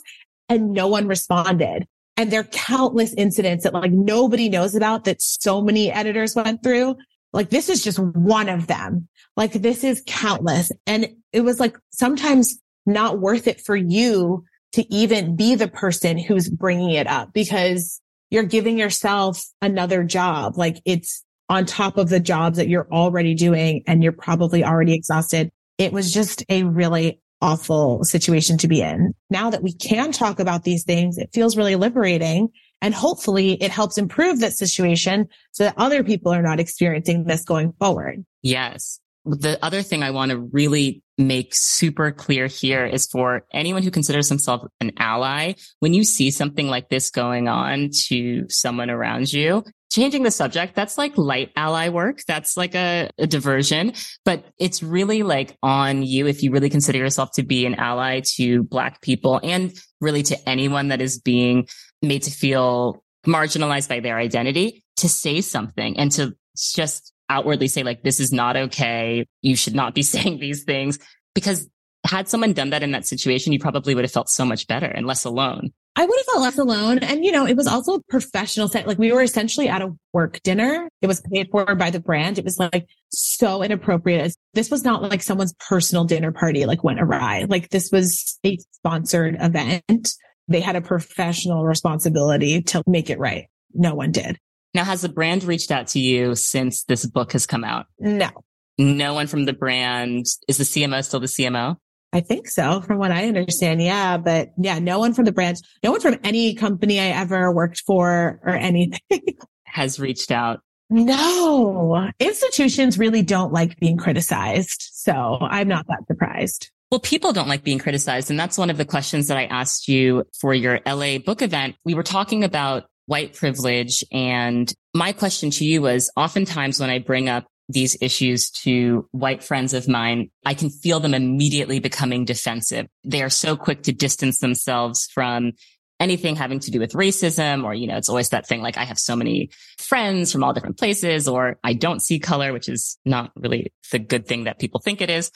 and no one responded. And there are countless incidents that like nobody knows about that so many editors went through like this is just one of them. Like this is countless. And it was like sometimes not worth it for you to even be the person who's bringing it up because you're giving yourself another job. Like it's on top of the jobs that you're already doing and you're probably already exhausted. It was just a really awful situation to be in. Now that we can talk about these things, it feels really liberating. And hopefully it helps improve that situation so that other people are not experiencing this going forward. Yes. The other thing I want to really make super clear here is for anyone who considers themselves an ally, when you see something like this going on to someone around you, changing the subject, that's like light ally work. That's like a, a, diversion, but it's really like on you if you really consider yourself to be an ally to black people and really to anyone that is being made to feel marginalized by their identity to say something and to just outwardly say like, this is not okay. You should not be saying these things because had someone done that in that situation, you probably would have felt so much better and less alone. I would have felt less alone. And, you know, it was also a professional set. Like we were essentially at a work dinner. It was paid for by the brand. It was like so inappropriate. This was not like someone's personal dinner party, like went awry. Like this was a sponsored event. They had a professional responsibility to make it right. No one did. Now, has the brand reached out to you since this book has come out? No. No one from the brand. Is the CMO still the CMO? I think so, from what I understand. Yeah. But yeah, no one from the brand, no one from any company I ever worked for or anything has reached out. No, institutions really don't like being criticized. So I'm not that surprised. Well, people don't like being criticized. And that's one of the questions that I asked you for your LA book event. We were talking about white privilege. And my question to you was oftentimes when I bring up these issues to white friends of mine, I can feel them immediately becoming defensive. They are so quick to distance themselves from anything having to do with racism or, you know, it's always that thing like I have so many friends from all different places or I don't see color, which is not really the good thing that people think it is.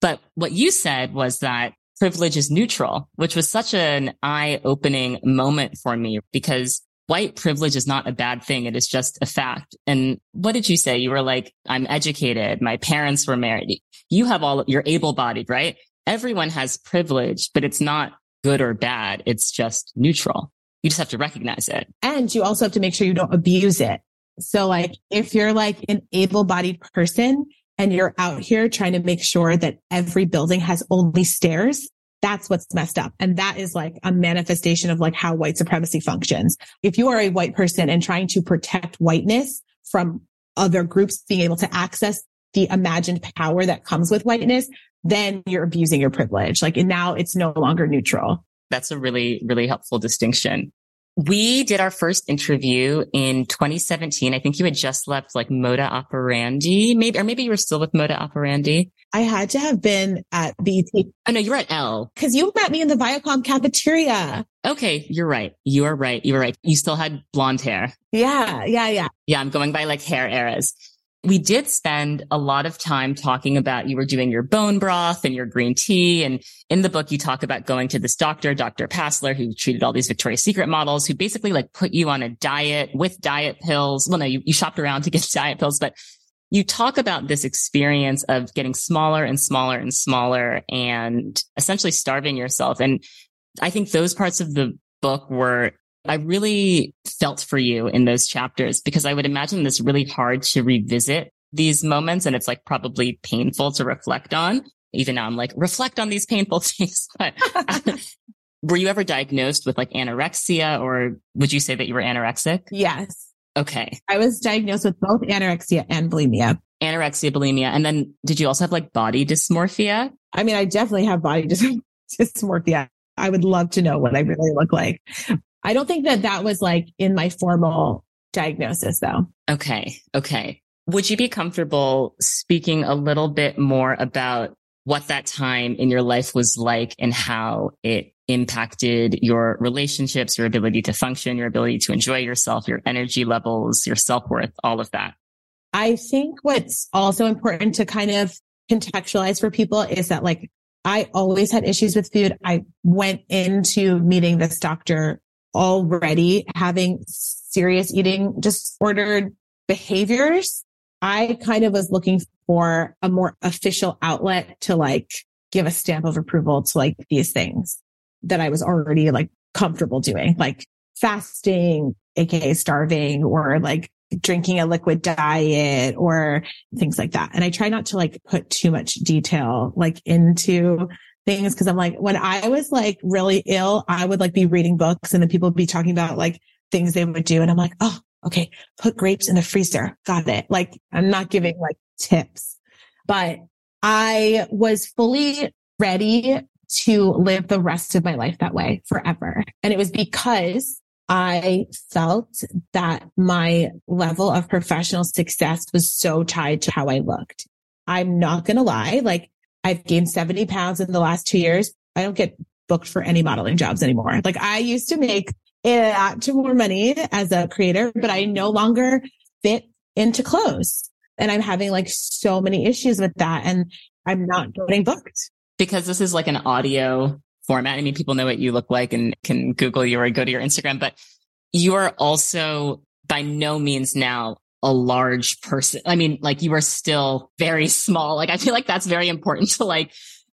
But what you said was that privilege is neutral, which was such an eye opening moment for me because white privilege is not a bad thing. It is just a fact. And what did you say? You were like, I'm educated. My parents were married. You have all, you're able bodied, right? Everyone has privilege, but it's not good or bad. It's just neutral. You just have to recognize it. And you also have to make sure you don't abuse it. So like if you're like an able bodied person and you're out here trying to make sure that every building has only stairs, that's what's messed up. And that is like a manifestation of like how white supremacy functions. If you are a white person and trying to protect whiteness from other groups being able to access the imagined power that comes with whiteness, then you're abusing your privilege. Like now it's no longer neutral. That's a really, really helpful distinction. We did our first interview in 2017. I think you had just left like Moda Operandi, maybe, or maybe you were still with Moda Operandi. I had to have been at BET. Oh no, you were at Elle. Cause you met me in the Viacom cafeteria. Okay. You're right. You are right. You were right. You still had blonde hair. Yeah. Yeah. Yeah. Yeah. I'm going by like hair eras we did spend a lot of time talking about you were doing your bone broth and your green tea. And in the book, you talk about going to this doctor, Dr. Passler, who treated all these Victoria's Secret models, who basically like put you on a diet with diet pills. Well, no, you, you shopped around to get diet pills, but you talk about this experience of getting smaller and smaller and smaller and essentially starving yourself. And I think those parts of the book were I really felt for you in those chapters because I would imagine this really hard to revisit these moments and it's like probably painful to reflect on. Even now I'm like, reflect on these painful things. But were you ever diagnosed with like anorexia or would you say that you were anorexic? Yes. Okay. I was diagnosed with both anorexia and bulimia. Anorexia, bulimia. And then did you also have like body dysmorphia? I mean, I definitely have body dys- dysmorphia. I would love to know what I really look like. I don't think that that was like in my formal diagnosis though. Okay. Okay. Would you be comfortable speaking a little bit more about what that time in your life was like and how it impacted your relationships, your ability to function, your ability to enjoy yourself, your energy levels, your self worth, all of that? I think what's also important to kind of contextualize for people is that like I always had issues with food. I went into meeting this doctor already having serious eating disordered behaviors. I kind of was looking for a more official outlet to like give a stamp of approval to like these things that I was already like comfortable doing, like fasting, aka starving or like drinking a liquid diet or things like that. And I try not to like put too much detail like into things because I'm like, when I was like really ill, I would like be reading books and then people would be talking about like things they would do. And I'm like, oh, okay, put grapes in the freezer. Got it. Like I'm not giving like tips, but I was fully ready to live the rest of my life that way forever. And it was because I felt that my level of professional success was so tied to how I looked. I'm not going to lie. Like I've gained 70 pounds in the last two years. I don't get booked for any modeling jobs anymore. Like I used to make a lot more money as a creator, but I no longer fit into clothes. And I'm having like so many issues with that. And I'm not getting booked. Because this is like an audio format. I mean, people know what you look like and can Google you or go to your Instagram, but you are also by no means now a large person. I mean, like you are still very small. Like I feel like that's very important to like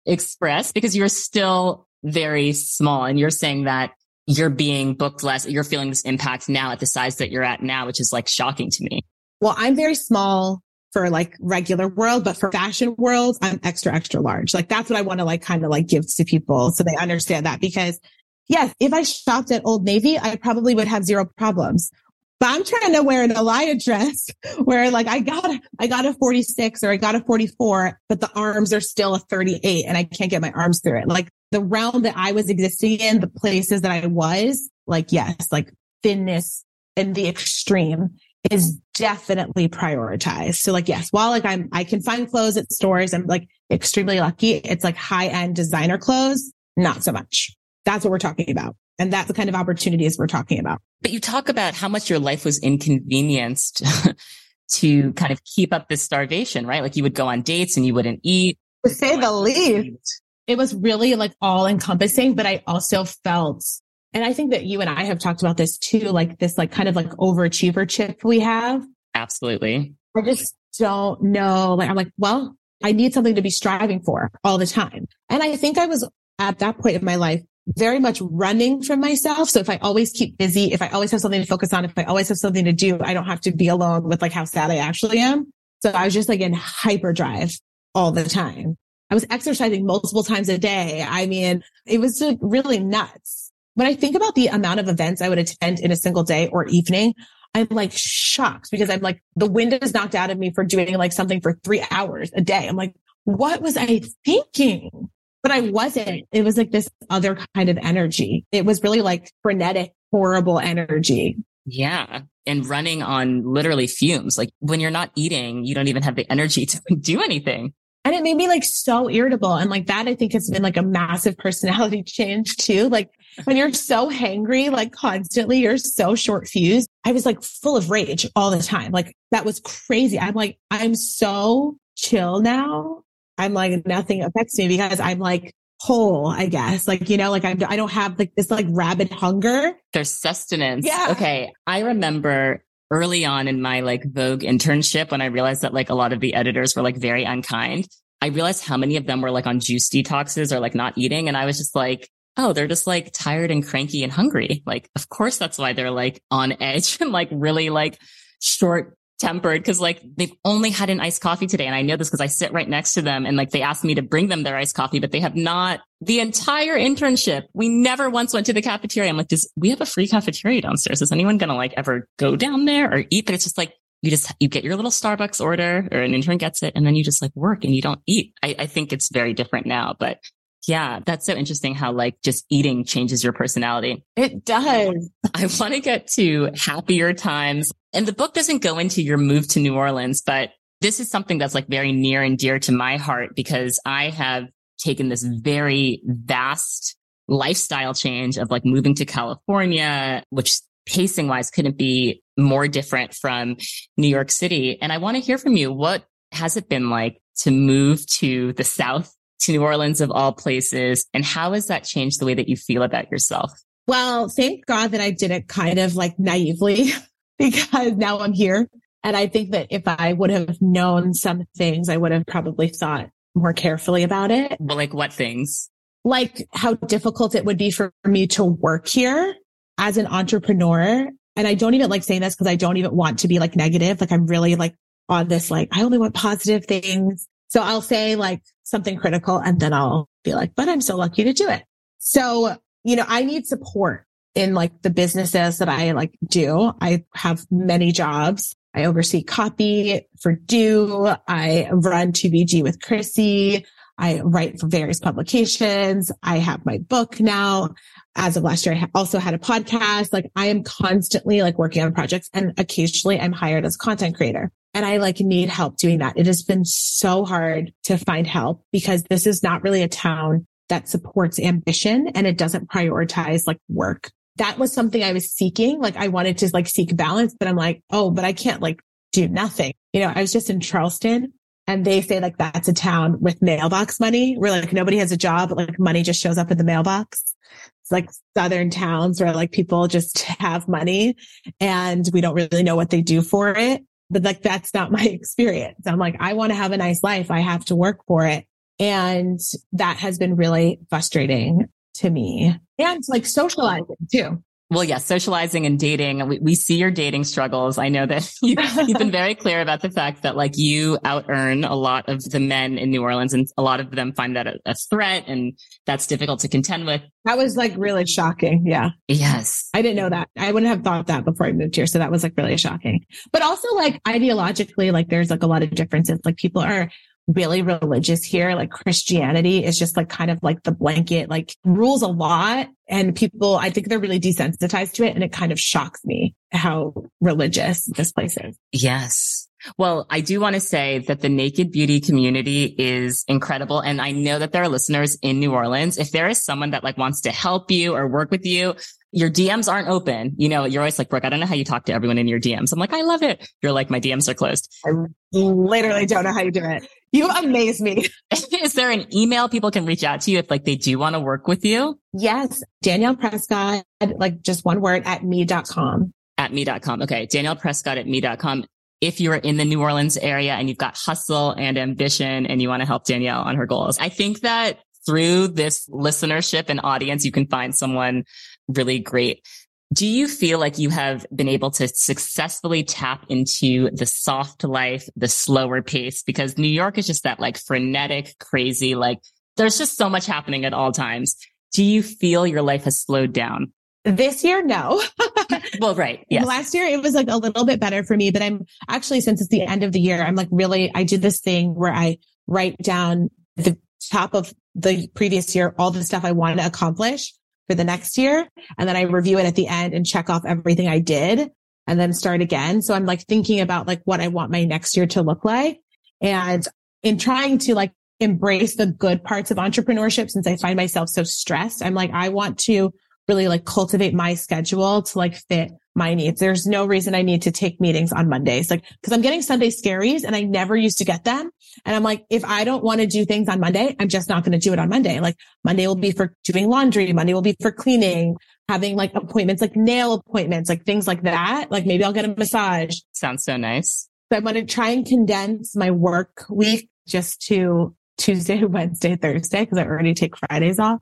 express because you're still very small and you're saying that you're being booked less. You're feeling this impact now at the size that you're at now, which is like shocking to me. Well, I'm very small for like regular world, but for fashion world, I'm extra, extra large. Like that's what I want to like kind of like give to people so they understand that because yes, if I shopped at Old Navy, I probably would have zero problems. But I'm trying to wear an Alaïa dress where like I got, I got a 46 or I got a 44, but the arms are still a 38 and I can't get my arms through it. Like the realm that I was existing in, the places that I was, like, yes, like thinness and the extreme is definitely prioritize. So like, yes, while like I'm, I can find clothes at stores. I'm like extremely lucky. It's like high end designer clothes, not so much. That's what we're talking about. And that's the kind of opportunities we're talking about. But you talk about how much your life was inconvenienced to kind of keep up this starvation, right? Like you would go on dates and you wouldn't eat. To say the least. It was really like all encompassing, but I also felt and I think that you and I have talked about this too, like this, like kind of like overachiever chip we have. Absolutely. I just don't know. Like, I'm like, well, I need something to be striving for all the time. And I think I was at that point in my life very much running from myself. So if I always keep busy, if I always have something to focus on, if I always have something to do, I don't have to be alone with like how sad I actually am. So I was just like in hyperdrive all the time. I was exercising multiple times a day. I mean, it was really nuts when I think about the amount of events I would attend in a single day or evening, I'm like shocked because I'm like, the wind is knocked out of me for doing like something for three hours a day. I'm like, what was I thinking? But I wasn't. It was like this other kind of energy. It was really like frenetic, horrible energy. Yeah. And running on literally fumes. Like when you're not eating, you don't even have the energy to do anything. And it made me like so irritable. And like that, I think has been like a massive personality change too. Like when you're so hangry, like constantly, you're so short fused. I was like full of rage all the time. Like that was crazy. I'm like, I'm so chill now. I'm like, nothing affects me because I'm like whole, I guess. Like, you know, like I'm, I don't have like this like rabid hunger. There's sustenance. Yeah. Okay. I remember early on in my like Vogue internship when I realized that like a lot of the editors were like very unkind. I realized how many of them were like on juice detoxes or like not eating. And I was just like, oh, they're just like tired and cranky and hungry. Like, of course, that's why they're like on edge and like really like short tempered because like they've only had an iced coffee today. And I know this because I sit right next to them and like they asked me to bring them their iced coffee, but they have not the entire internship. We never once went to the cafeteria. I'm like, does we have a free cafeteria downstairs? Is anyone going to like ever go down there or eat? But it's just like, you just, you get your little Starbucks order or an intern gets it and then you just like work and you don't eat. I, I think it's very different now, but yeah, that's so interesting how like just eating changes your personality. It does. I want to get to happier times. And the book doesn't go into your move to New Orleans, but this is something that's like very near and dear to my heart because I have taken this very vast lifestyle change of like moving to California, which pacing wise couldn't be more different from New York City. And I want to hear from you. What has it been like to move to the South to New Orleans of all places. And how has that changed the way that you feel about yourself? Well, thank God that I did it kind of like naively because now I'm here. And I think that if I would have known some things, I would have probably thought more carefully about it. Well, like what things? Like how difficult it would be for me to work here as an entrepreneur. And I don't even like saying this because I don't even want to be like negative. Like I'm really like on this, like, I only want positive things. So I'll say like something critical and then I'll be like, but I'm so lucky to do it. So, you know, I need support in like the businesses that I like do. I have many jobs. I oversee copy for Do. I run 2BG with Chrissy. I write for various publications. I have my book now. As of last year, I also had a podcast. Like I am constantly like working on projects and occasionally I'm hired as a content creator and I like need help doing that. It has been so hard to find help because this is not really a town that supports ambition and it doesn't prioritize like work. That was something I was seeking. Like I wanted to like seek balance, but I'm like, oh, but I can't like do nothing. You know, I was just in Charleston and they say like that's a town with mailbox money where like nobody has a job, but like money just shows up in the mailbox. It's like southern towns where like people just have money and we don't really know what they do for it. But like that's not my experience. I'm like, I want to have a nice life. I have to work for it. And that has been really frustrating to me and like socializing too. Well, yes, socializing and dating. We, we see your dating struggles. I know that you, have been very clear about the fact that like you out earn a lot of the men in New Orleans and a lot of them find that a, a threat and that's difficult to contend with. That was like really shocking. Yeah. Yes. I didn't know that. I wouldn't have thought that before I moved here. So that was like really shocking. But also like ideologically, like there's like a lot of differences. Like people are really religious here. Like Christianity is just like kind of like the blanket, like rules a lot. And people, I think they're really desensitized to it. And it kind of shocks me how religious this place is. Yes. Well, I do want to say that the naked beauty community is incredible. And I know that there are listeners in New Orleans. If there is someone that like wants to help you or work with you, your DMs aren't open. You know, you're always like, Brooke, I don't know how you talk to everyone in your DMs. I'm like, I love it. You're like, my DMs are closed. I literally don't know how you do it. You amaze me. Is there an email people can reach out to you if like they do want to work with you? Yes. Danielle Prescott, like just one word at me.com. At me.com. Okay. Danielle Prescott at me.com. If you're in the New Orleans area and you've got hustle and ambition and you want to help Danielle on her goals, I think that through this listenership and audience, you can find someone really great. Do you feel like you have been able to successfully tap into the soft life, the slower pace? Because New York is just that like frenetic, crazy, like there's just so much happening at all times. Do you feel your life has slowed down? This year, no. well, right. Yes. Last year, it was like a little bit better for me, but I'm actually, since it's the end of the year, I'm like really, I did this thing where I write down the top of the previous year, all the stuff I wanted to accomplish for the next year. And then I review it at the end and check off everything I did and then start again. So I'm like thinking about like what I want my next year to look like. And in trying to like embrace the good parts of entrepreneurship, since I find myself so stressed, I'm like, I want to really like cultivate my schedule to like fit my needs. There's no reason I need to take meetings on Mondays. Like, cause I'm getting Sunday scaries and I never used to get them. And I'm like, if I don't want to do things on Monday, I'm just not going to do it on Monday. Like Monday will be for doing laundry. Monday will be for cleaning, having like appointments, like nail appointments, like things like that. Like maybe I'll get a massage. Sounds so nice. So I'm going to try and condense my work week just to Tuesday, Wednesday, Thursday, because I already take Fridays off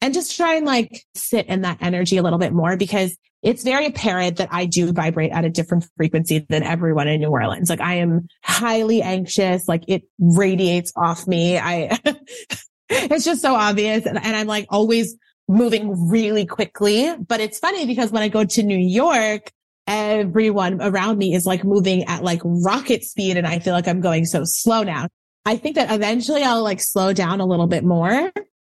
and just try and like sit in that energy a little bit more because it's very apparent that I do vibrate at a different frequency than everyone in New Orleans. Like I am highly anxious, like it radiates off me. I, it's just so obvious. And, and I'm like always moving really quickly. But it's funny because when I go to New York, everyone around me is like moving at like rocket speed. And I feel like I'm going so slow now. I think that eventually I'll like slow down a little bit more,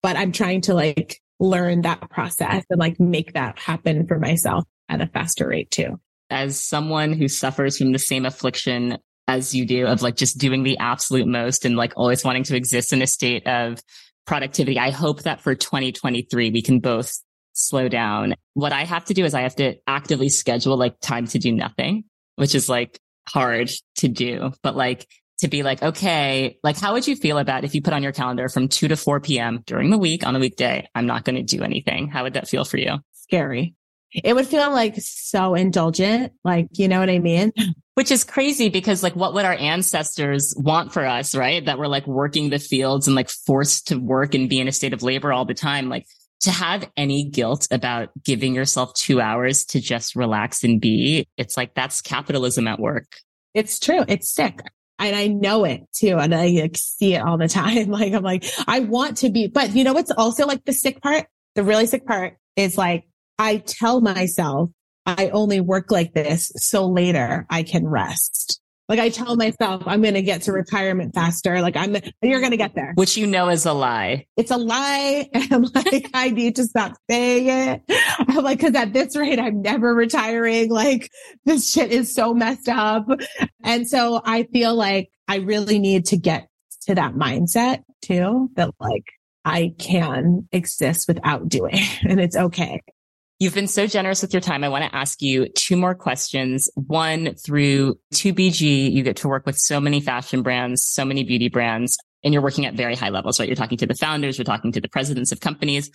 but I'm trying to like learn that process and like make that happen for myself at a faster rate too. As someone who suffers from the same affliction as you do of like just doing the absolute most and like always wanting to exist in a state of productivity, I hope that for 2023, we can both slow down. What I have to do is I have to actively schedule like time to do nothing, which is like hard to do, but like to be like, okay, like how would you feel about if you put on your calendar from 2 to 4 p.m. during the week on a weekday, I'm not going to do anything. How would that feel for you? Scary. It would feel like so indulgent. Like, you know what I mean? Which is crazy because like what would our ancestors want for us, right? That we're like working the fields and like forced to work and be in a state of labor all the time. Like to have any guilt about giving yourself two hours to just relax and be, it's like that's capitalism at work. It's true. It's sick. And I know it too. And I like, see it all the time. Like, I'm like, I want to be, but you know, what's also like the sick part? The really sick part is like, I tell myself I only work like this so later I can rest. Like I tell myself I'm going to get to retirement faster. Like I'm, you're going to get there. Which you know is a lie. It's a lie. I'm like, I need to stop saying it. I'm like, cause at this rate, I'm never retiring. Like this shit is so messed up. And so I feel like I really need to get to that mindset too, that like I can exist without doing and it's okay. You've been so generous with your time. I want to ask you two more questions. One through 2BG, you get to work with so many fashion brands, so many beauty brands, and you're working at very high levels, right? You're talking to the founders, you're talking to the presidents of companies.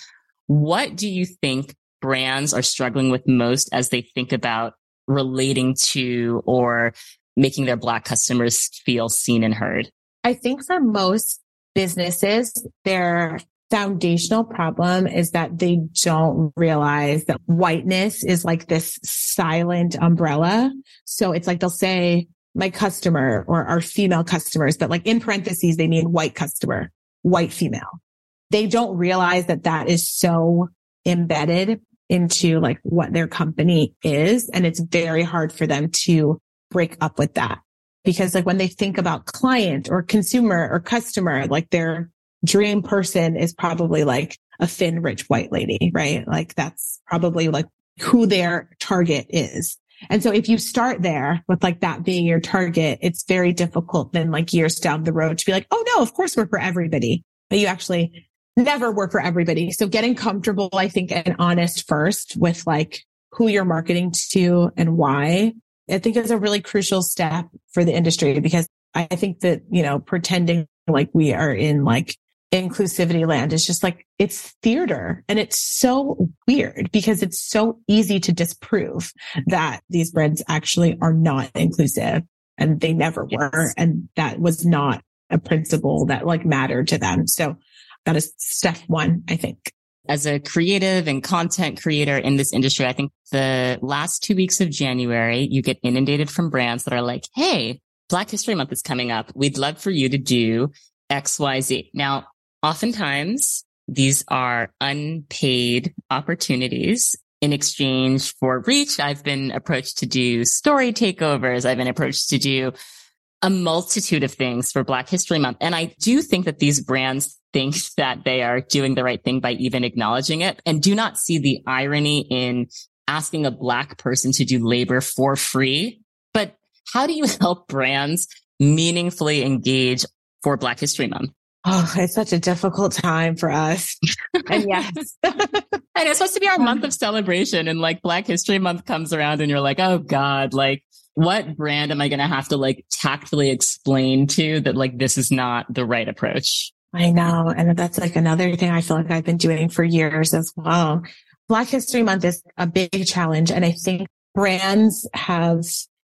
What do you think brands are struggling with most as they think about relating to or making their black customers feel seen and heard? I think for most businesses, they're foundational problem is that they don't realize that whiteness is like this silent umbrella. So it's like they'll say my customer or our female customers, but like in parentheses, they mean white customer, white female. They don't realize that that is so embedded into like what their company is. And it's very hard for them to break up with that because like when they think about client or consumer or customer, like they're dream person is probably like a thin, rich white lady, right? Like that's probably like who their target is. And so if you start there with like that being your target, it's very difficult then like years down the road to be like, Oh no, of course we're for everybody, but you actually never work for everybody. So getting comfortable, I think, and honest first with like who you're marketing to and why, I think is a really crucial step for the industry because I think that, you know, pretending like we are in like inclusivity land. Is just like it's theater. And it's so weird because it's so easy to disprove that these brands actually are not inclusive and they never yes. were. And that was not a principle that like mattered to them. So that is step one i think. As a creative and content creator in this industry i think the last two weeks of january you get inundated from brands that are like hey black history month is coming up. We'd love for you to do xyz now Oftentimes, these are unpaid opportunities in exchange for reach. I've been approached to do story takeovers. I've been approached to do a multitude of things for Black History Month. And I do think that these brands think that they are doing the right thing by even acknowledging it and do not see the irony in asking a Black person to do labor for free. But how do you help brands meaningfully engage for Black History Month? Oh, it's such a difficult time for us. and yes. and it's supposed to be our month of um, celebration and like Black History Month comes around and you're like, oh God, like what brand am I going to have to like tactfully explain to that like this is not the right approach? I know. And that's like another thing I feel like I've been doing for years as well. Black History Month is a big challenge. And I think brands have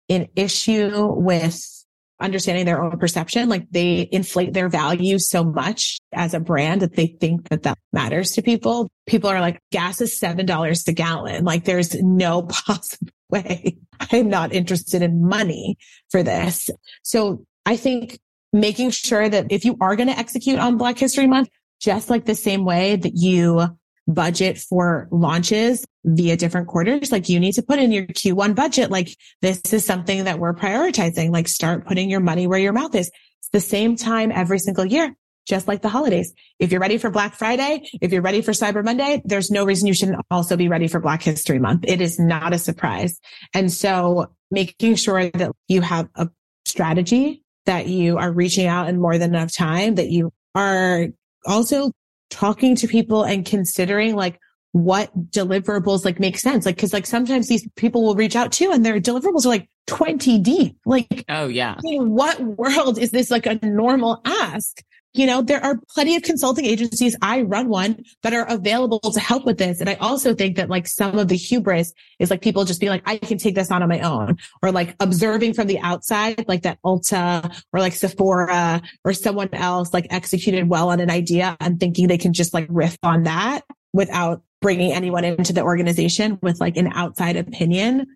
an issue with understanding their own perception. Like they inflate their value so much as a brand that they think that that matters to people. People are like, gas is $7 a gallon. Like there's no possible way. I'm not interested in money for this. So I think making sure that if you are going to execute on Black History Month, just like the same way that you budget for launches via different quarters. Like you need to put in your Q1 budget. Like this is something that we're prioritizing. Like start putting your money where your mouth is. It's the same time every single year, just like the holidays. If you're ready for Black Friday, if you're ready for Cyber Monday, there's no reason you shouldn't also be ready for Black History Month. It is not a surprise. And so making sure that you have a strategy that you are reaching out in more than enough time, that you are also talking to people and considering like what deliverables like make sense. Like, cause like sometimes these people will reach out to and their deliverables are like 20 deep. Like, oh yeah. In what world is this like a normal ask? You know, there are plenty of consulting agencies. I run one that are available to help with this. And I also think that like some of the hubris is like people just being like, I can take this on on my own or like observing from the outside, like that Ulta or like Sephora or someone else like executed well on an idea and thinking they can just like riff on that without bringing anyone into the organization with like an outside opinion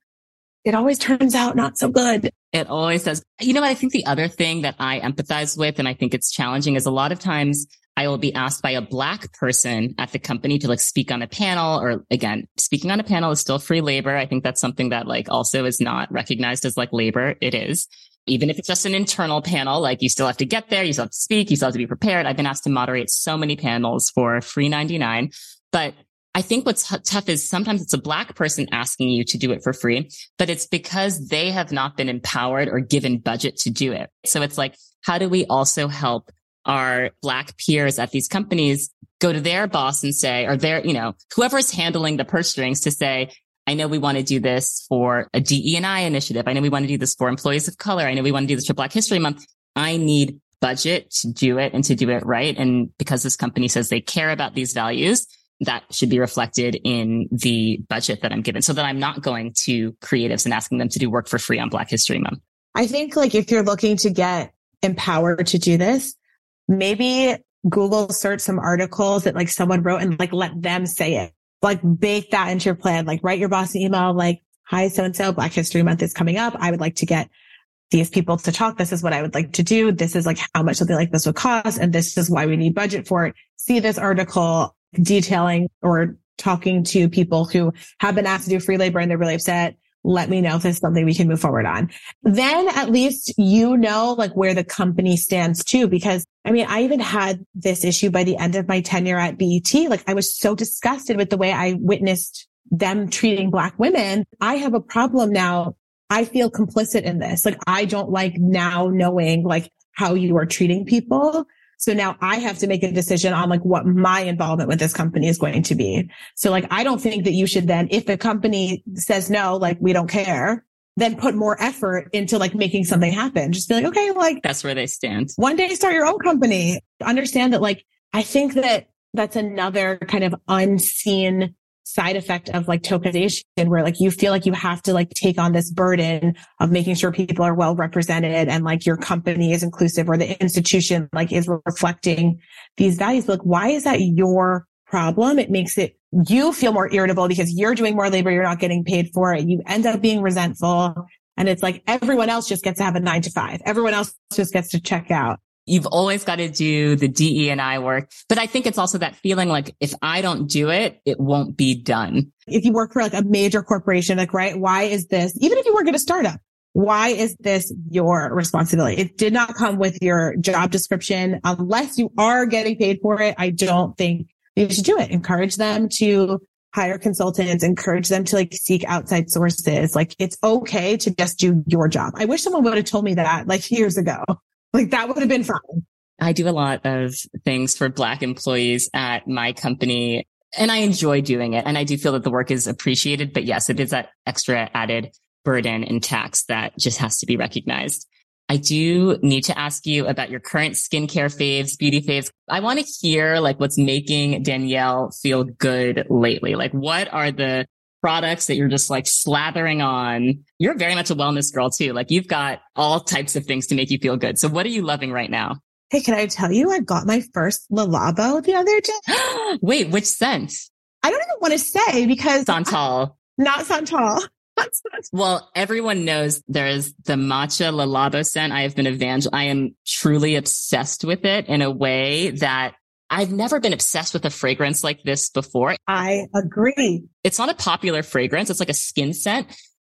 it always turns out not so good. It always does. You know what? I think the other thing that I empathize with and I think it's challenging is a lot of times I will be asked by a black person at the company to like speak on a panel or again, speaking on a panel is still free labor. I think that's something that like also is not recognized as like labor. It is. Even if it's just an internal panel, like you still have to get there, you still have to speak, you still have to be prepared. I've been asked to moderate so many panels for free 99, but I think what's tough is sometimes it's a black person asking you to do it for free, but it's because they have not been empowered or given budget to do it. So it's like, how do we also help our black peers at these companies go to their boss and say, or their, you know, whoever's handling the purse strings to say, I know we want to do this for a DE&I initiative. I know we want to do this for employees of color. I know we want to do this for Black History Month. I need budget to do it and to do it right. And because this company says they care about these values, that should be reflected in the budget that I'm given so that I'm not going to creatives and asking them to do work for free on Black History Month. I think like if you're looking to get empowered to do this, maybe Google search some articles that like someone wrote and like let them say it. Like bake that into your plan. Like write your boss an email like, hi, so and so Black History Month is coming up. I would like to get these people to talk. This is what I would like to do. This is like how much something like this would cost. And this is why we need budget for it. See this article detailing or talking to people who have been asked to do free labor and they're really upset. Let me know if there's something we can move forward on. Then at least you know like where the company stands too, because I mean, I even had this issue by the end of my tenure at BET. Like I was so disgusted with the way I witnessed them treating black women. I have a problem now. I feel complicit in this. Like I don't like now knowing like how you are treating people. So now I have to make a decision on like what my involvement with this company is going to be. So like, I don't think that you should then, if the company says no, like we don't care, then put more effort into like making something happen. Just be like, okay, like that's where they stand. One day start your own company. Understand that like, I think that that's another kind of unseen side effect of like tokenization where like you feel like you have to like take on this burden of making sure people are well represented and like your company is inclusive or the institution like is reflecting these values. Like, why is that your problem? It makes it you feel more irritable because you're doing more labor. You're not getting paid for it. You end up being resentful. And it's like everyone else just gets to have a nine to five. Everyone else just gets to check out. You've always got to do the DE and I work. But I think it's also that feeling like if I don't do it, it won't be done. If you work for like a major corporation, like, right, why is this, even if you work at a startup, why is this your responsibility? It did not come with your job description. Unless you are getting paid for it, I don't think you should do it. Encourage them to hire consultants, encourage them to like seek outside sources. Like it's okay to just do your job. I wish someone would have told me that like years ago. Like that would have been fun. I do a lot of things for black employees at my company and I enjoy doing it. And I do feel that the work is appreciated. But yes, it is that extra added burden and tax that just has to be recognized. I do need to ask you about your current skincare faves, beauty faves. I want to hear like what's making Danielle feel good lately. Like what are the products that you're just like slathering on. You're very much a wellness girl too. Like you've got all types of things to make you feel good. So what are you loving right now? Hey, can I tell you, I got my first Le Labo the other day. Wait, which scent? I don't even want to say because Santal. Not Santal. well, everyone knows there's the matcha Le Labo scent. I have been evangel. I am truly obsessed with it in a way that I've never been obsessed with a fragrance like this before. I agree. It's not a popular fragrance. It's like a skin scent,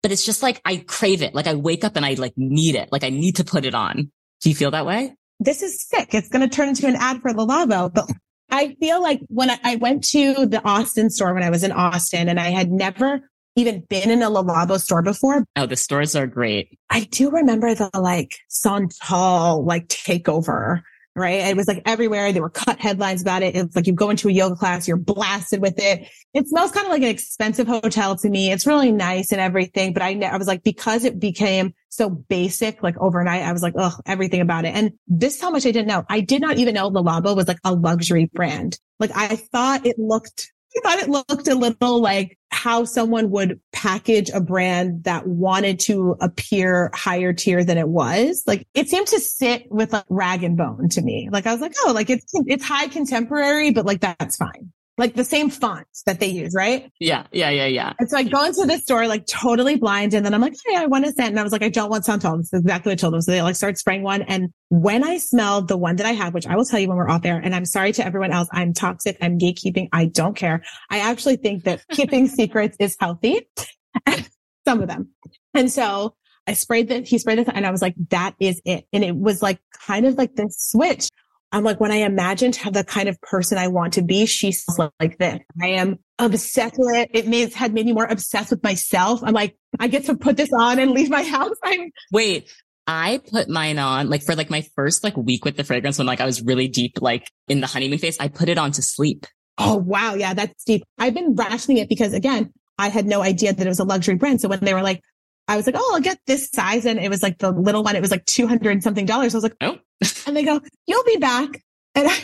but it's just like I crave it. Like I wake up and I like need it. Like I need to put it on. Do you feel that way? This is sick. It's going to turn into an ad for Le Labo, but I feel like when I, went to the Austin store when I was in Austin and I had never even been in a Le store before. Oh, the stores are great. I do remember the like Santal like takeover right? It was like everywhere. There were cut headlines about it. It's like you go into a yoga class, you're blasted with it. It smells kind of like an expensive hotel to me. It's really nice and everything, but I, I was like, because it became so basic, like overnight, I was like, oh, everything about it. And this is how much I didn't know. I did not even know Le Labo was like a luxury brand. Like I thought it looked I thought it looked a little like how someone would package a brand that wanted to appear higher tier than it was. Like it seemed to sit with like rag and bone to me. Like I was like, oh, like it's, it's high contemporary, but like that's fine like the same fonts that they use, right? Yeah, yeah, yeah, yeah. And so I go into the store like totally blind. And then I'm like, hey, I want a scent. And I was like, I don't want Santal. This is exactly what I told them. So they like start spraying one. And when I smelled the one that I have, which I will tell you when we're off there, and I'm sorry to everyone else, I'm toxic. I'm gatekeeping. I don't care. I actually think that keeping secrets is healthy. Some of them. And so I sprayed the, he sprayed it and I was like, that is it. And it was like kind of like this switch I'm like, when I imagined how the kind of person I want to be, she's like this. I am obsessed with it. It may, had made me more obsessed with myself. I'm like, I get to put this on and leave my house. I'm wait. I put mine on like for like my first like week with the fragrance when like I was really deep like in the honeymoon phase. I put it on to sleep. Oh wow, yeah, that's deep. I've been rationing it because again, I had no idea that it was a luxury brand. So when they were like, I was like, oh, I'll get this size, and it was like the little one. It was like two hundred something dollars. I was like, oh, and they go, you'll be back. And I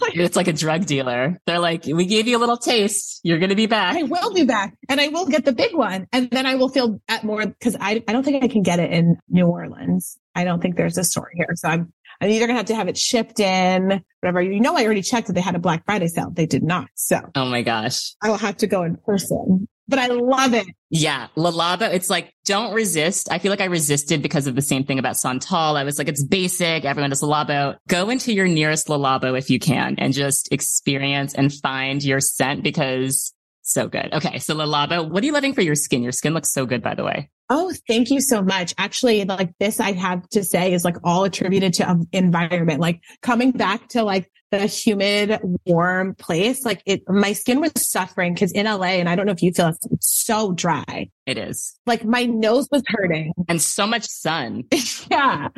like, it's like a drug dealer. They're like, we gave you a little taste. You're going to be back. I will be back and I will get the big one. And then I will feel at more because I, I don't think I can get it in New Orleans. I don't think there's a store here. So I'm, I'm either going to have to have it shipped in, whatever. You know, I already checked that they had a Black Friday sale. They did not. So, oh my gosh, I will have to go in person but I love it. Yeah. Le Labo, it's like, don't resist. I feel like I resisted because of the same thing about Santal. I was like, it's basic. Everyone does Le Labo. Go into your nearest Le Labo if you can and just experience and find your scent because so good. Okay. So Le Labo, what are you loving for your skin? Your skin looks so good, by the way. Oh, thank you so much. Actually, like this, I have to say is like all attributed to um, environment, like coming back to like the humid, warm place. Like it, my skin was suffering because in LA, and I don't know if you feel it, it's so dry. It is. Like my nose was hurting. And so much sun. yeah.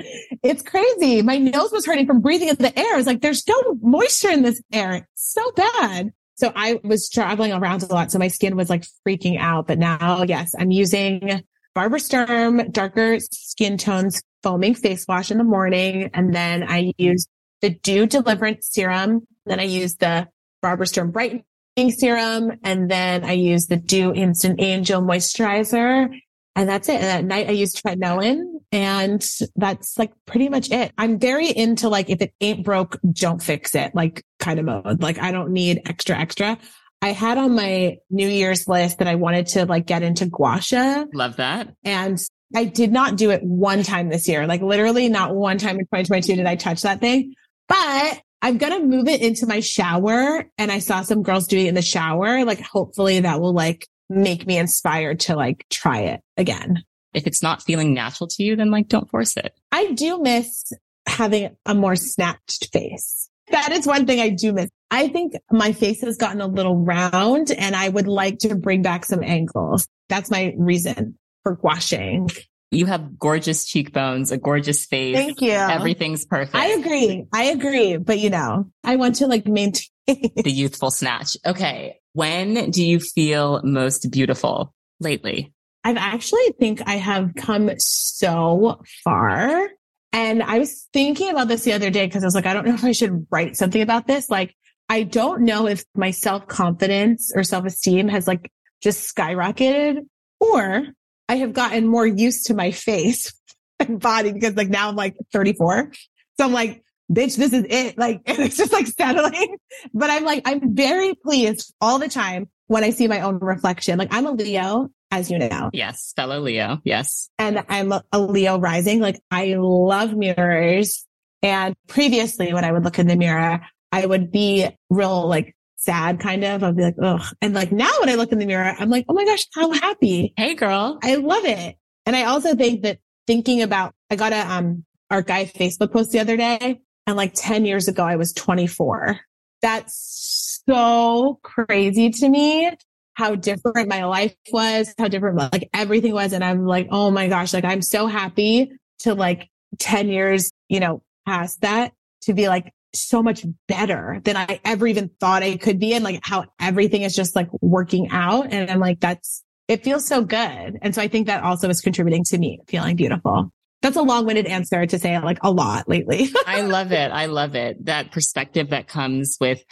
It's crazy. My nose was hurting from breathing in the air. It's like, there's no moisture in this air. It's so bad. So I was traveling around a lot. So my skin was like freaking out. But now, yes, I'm using Barbara Sturm darker skin tones foaming face wash in the morning. And then I use the Dieux Deliverance Serum. Then I use the Barbara Sturm Brightening Serum. And then I use the Dieux Instant Angel Moisturizer. And that's it. And at night I use tretinoin and that's like pretty much it. I'm very into like, if it ain't broke, don't fix it, like kind of mode. Like I don't need extra, extra. I had on my New Year's list that I wanted to like get into gua sha. Love that. And I did not do it one time this year. Like literally not one time in 2022 did I touch that thing, but I'm going to move it into my shower. And I saw some girls doing it in the shower. Like hopefully that will like make me inspired to like try it again. If it's not feeling natural to you, then like don't force it. I do miss having a more snatched face. That is one thing I do miss. I think my face has gotten a little round and I would like to bring back some angles. That's my reason for washing. You have gorgeous cheekbones, a gorgeous face. Thank you. Everything's perfect. I agree. I agree. But you know, I want to like maintain the youthful snatch. Okay. When do you feel most beautiful lately? I've actually think I have come so far. And I was thinking about this the other day because I was like, I don't know if I should write something about this. Like, I don't know if my self confidence or self esteem has like just skyrocketed or I have gotten more used to my face and body because like now I'm like 34. So I'm like, bitch, this is it. Like, and it's just like settling. But I'm like, I'm very pleased all the time when I see my own reflection. Like I'm a Leo, as you know. Yes. Fellow Leo. Yes. And I'm a Leo rising. Like I love mirrors. And previously when I would look in the mirror, I would be real like sad kind of. I'd be like, ugh. And like now when I look in the mirror, I'm like, oh my gosh, how happy. Hey girl. I love it. And I also think that thinking about, I got a, um, our guy Facebook post the other day and like 10 years ago, I was 24. That's so crazy to me how different my life was, how different like everything was. And I'm like, oh my gosh, like I'm so happy to like 10 years, you know, past that to be like so much better than I ever even thought I could be. And like how everything is just like working out. And I'm like, that's, it feels so good. And so I think that also is contributing to me feeling beautiful. That's a long winded answer to say like a lot lately. I love it. I love it. That perspective that comes with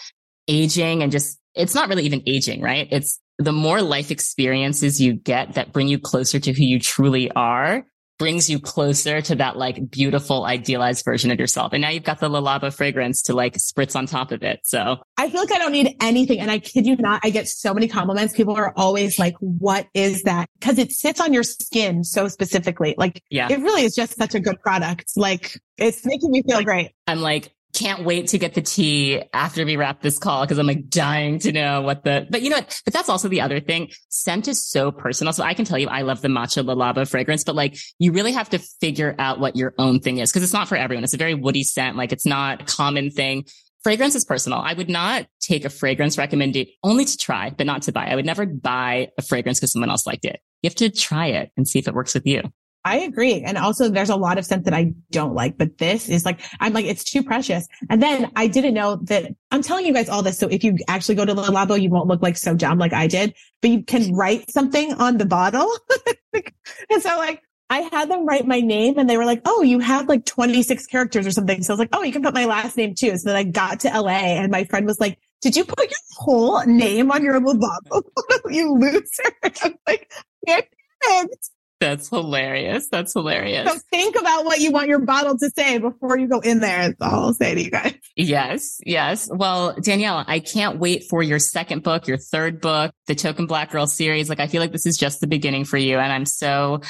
aging and just, it's not really even aging, right? It's the more life experiences you get that bring you closer to who you truly are brings you closer to that like beautiful idealized version of yourself. And now you've got the Le Labo fragrance to like spritz on top of it. So I feel like I don't need anything. And I kid you not, I get so many compliments. People are always like, what is that? Cause it sits on your skin so specifically. Like, yeah, it really is just such a good product. Like it's making me feel great. I'm like, can't wait to get the tea after we wrap this call because I'm like dying to know what the, but you know what? But that's also the other thing. Scent is so personal. So I can tell you, I love the matcha Le Labo fragrance, but like you really have to figure out what your own thing is because it's not for everyone. It's a very woody scent. Like it's not a common thing. Fragrance is personal. I would not take a fragrance recommended only to try, but not to buy. I would never buy a fragrance because someone else liked it. You have to try it and see if it works with you. I agree. And also there's a lot of scent that I don't like, but this is like, I'm like, it's too precious. And then I didn't know that I'm telling you guys all this. So if you actually go to the Labo, you won't look like so dumb like I did, but you can write something on the bottle. and so like, I had them write my name and they were like, Oh, you have like 26 characters or something. So I was like, Oh, you can put my last name too. So then I got to LA and my friend was like, did you put your whole name on your bottle? you loser. I'm like, yeah, that's hilarious. That's hilarious. So think about what you want your bottle to say before you go in there. That's all I'll say to you guys. Yes. Yes. Well, Danielle, I can't wait for your second book, your third book, the Token Black Girl series. Like, I feel like this is just the beginning for you. And I'm so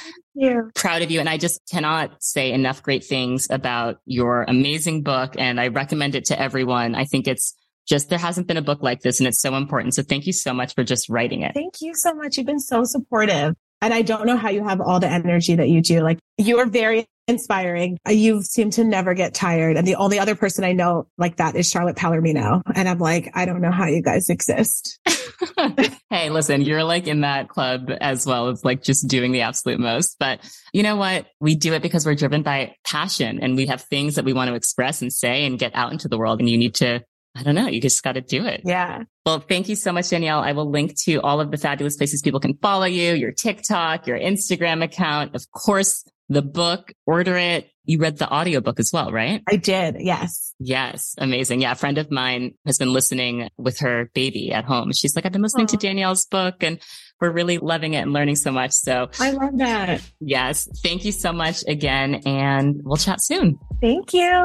proud of you. And I just cannot say enough great things about your amazing book. And I recommend it to everyone. I think it's just there hasn't been a book like this and it's so important. So thank you so much for just writing it. Thank you so much. You've been so supportive. And I don't know how you have all the energy that you do. Like you are very inspiring. You seem to never get tired. And the only other person I know like that is Charlotte Palermino. And I'm like, I don't know how you guys exist. hey, listen, you're like in that club as well as like just doing the absolute most. But you know what? We do it because we're driven by passion and we have things that we want to express and say and get out into the world. And you need to I don't know. You just got to do it. Yeah. Well, thank you so much, Danielle. I will link to all of the fabulous places people can follow you, your TikTok, your Instagram account, of course, the book, order it. You read the audiobook as well, right? I did. Yes. Yes. Amazing. Yeah. A friend of mine has been listening with her baby at home. She's like, I've been listening Aww. to Danielle's book and we're really loving it and learning so much. So I love that. Yes. Thank you so much again. And we'll chat soon. Thank you.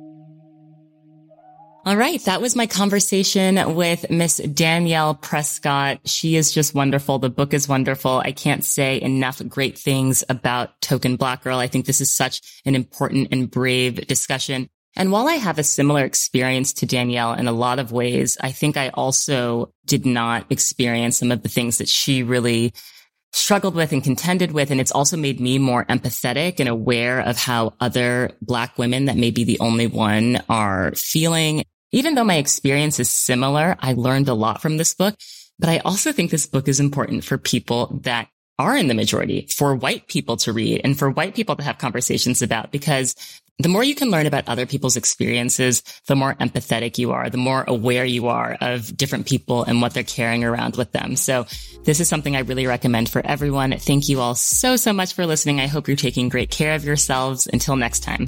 All right. That was my conversation with Miss Danielle Prescott. She is just wonderful. The book is wonderful. I can't say enough great things about Token Black Girl. I think this is such an important and brave discussion. And while I have a similar experience to Danielle in a lot of ways, I think I also did not experience some of the things that she really struggled with and contended with. And it's also made me more empathetic and aware of how other black women that may be the only one are feeling even though my experience is similar, I learned a lot from this book, but I also think this book is important for people that are in the majority, for white people to read and for white people to have conversations about because the more you can learn about other people's experiences, the more empathetic you are, the more aware you are of different people and what they're carrying around with them. So this is something I really recommend for everyone. Thank you all so, so much for listening. I hope you're taking great care of yourselves. Until next time.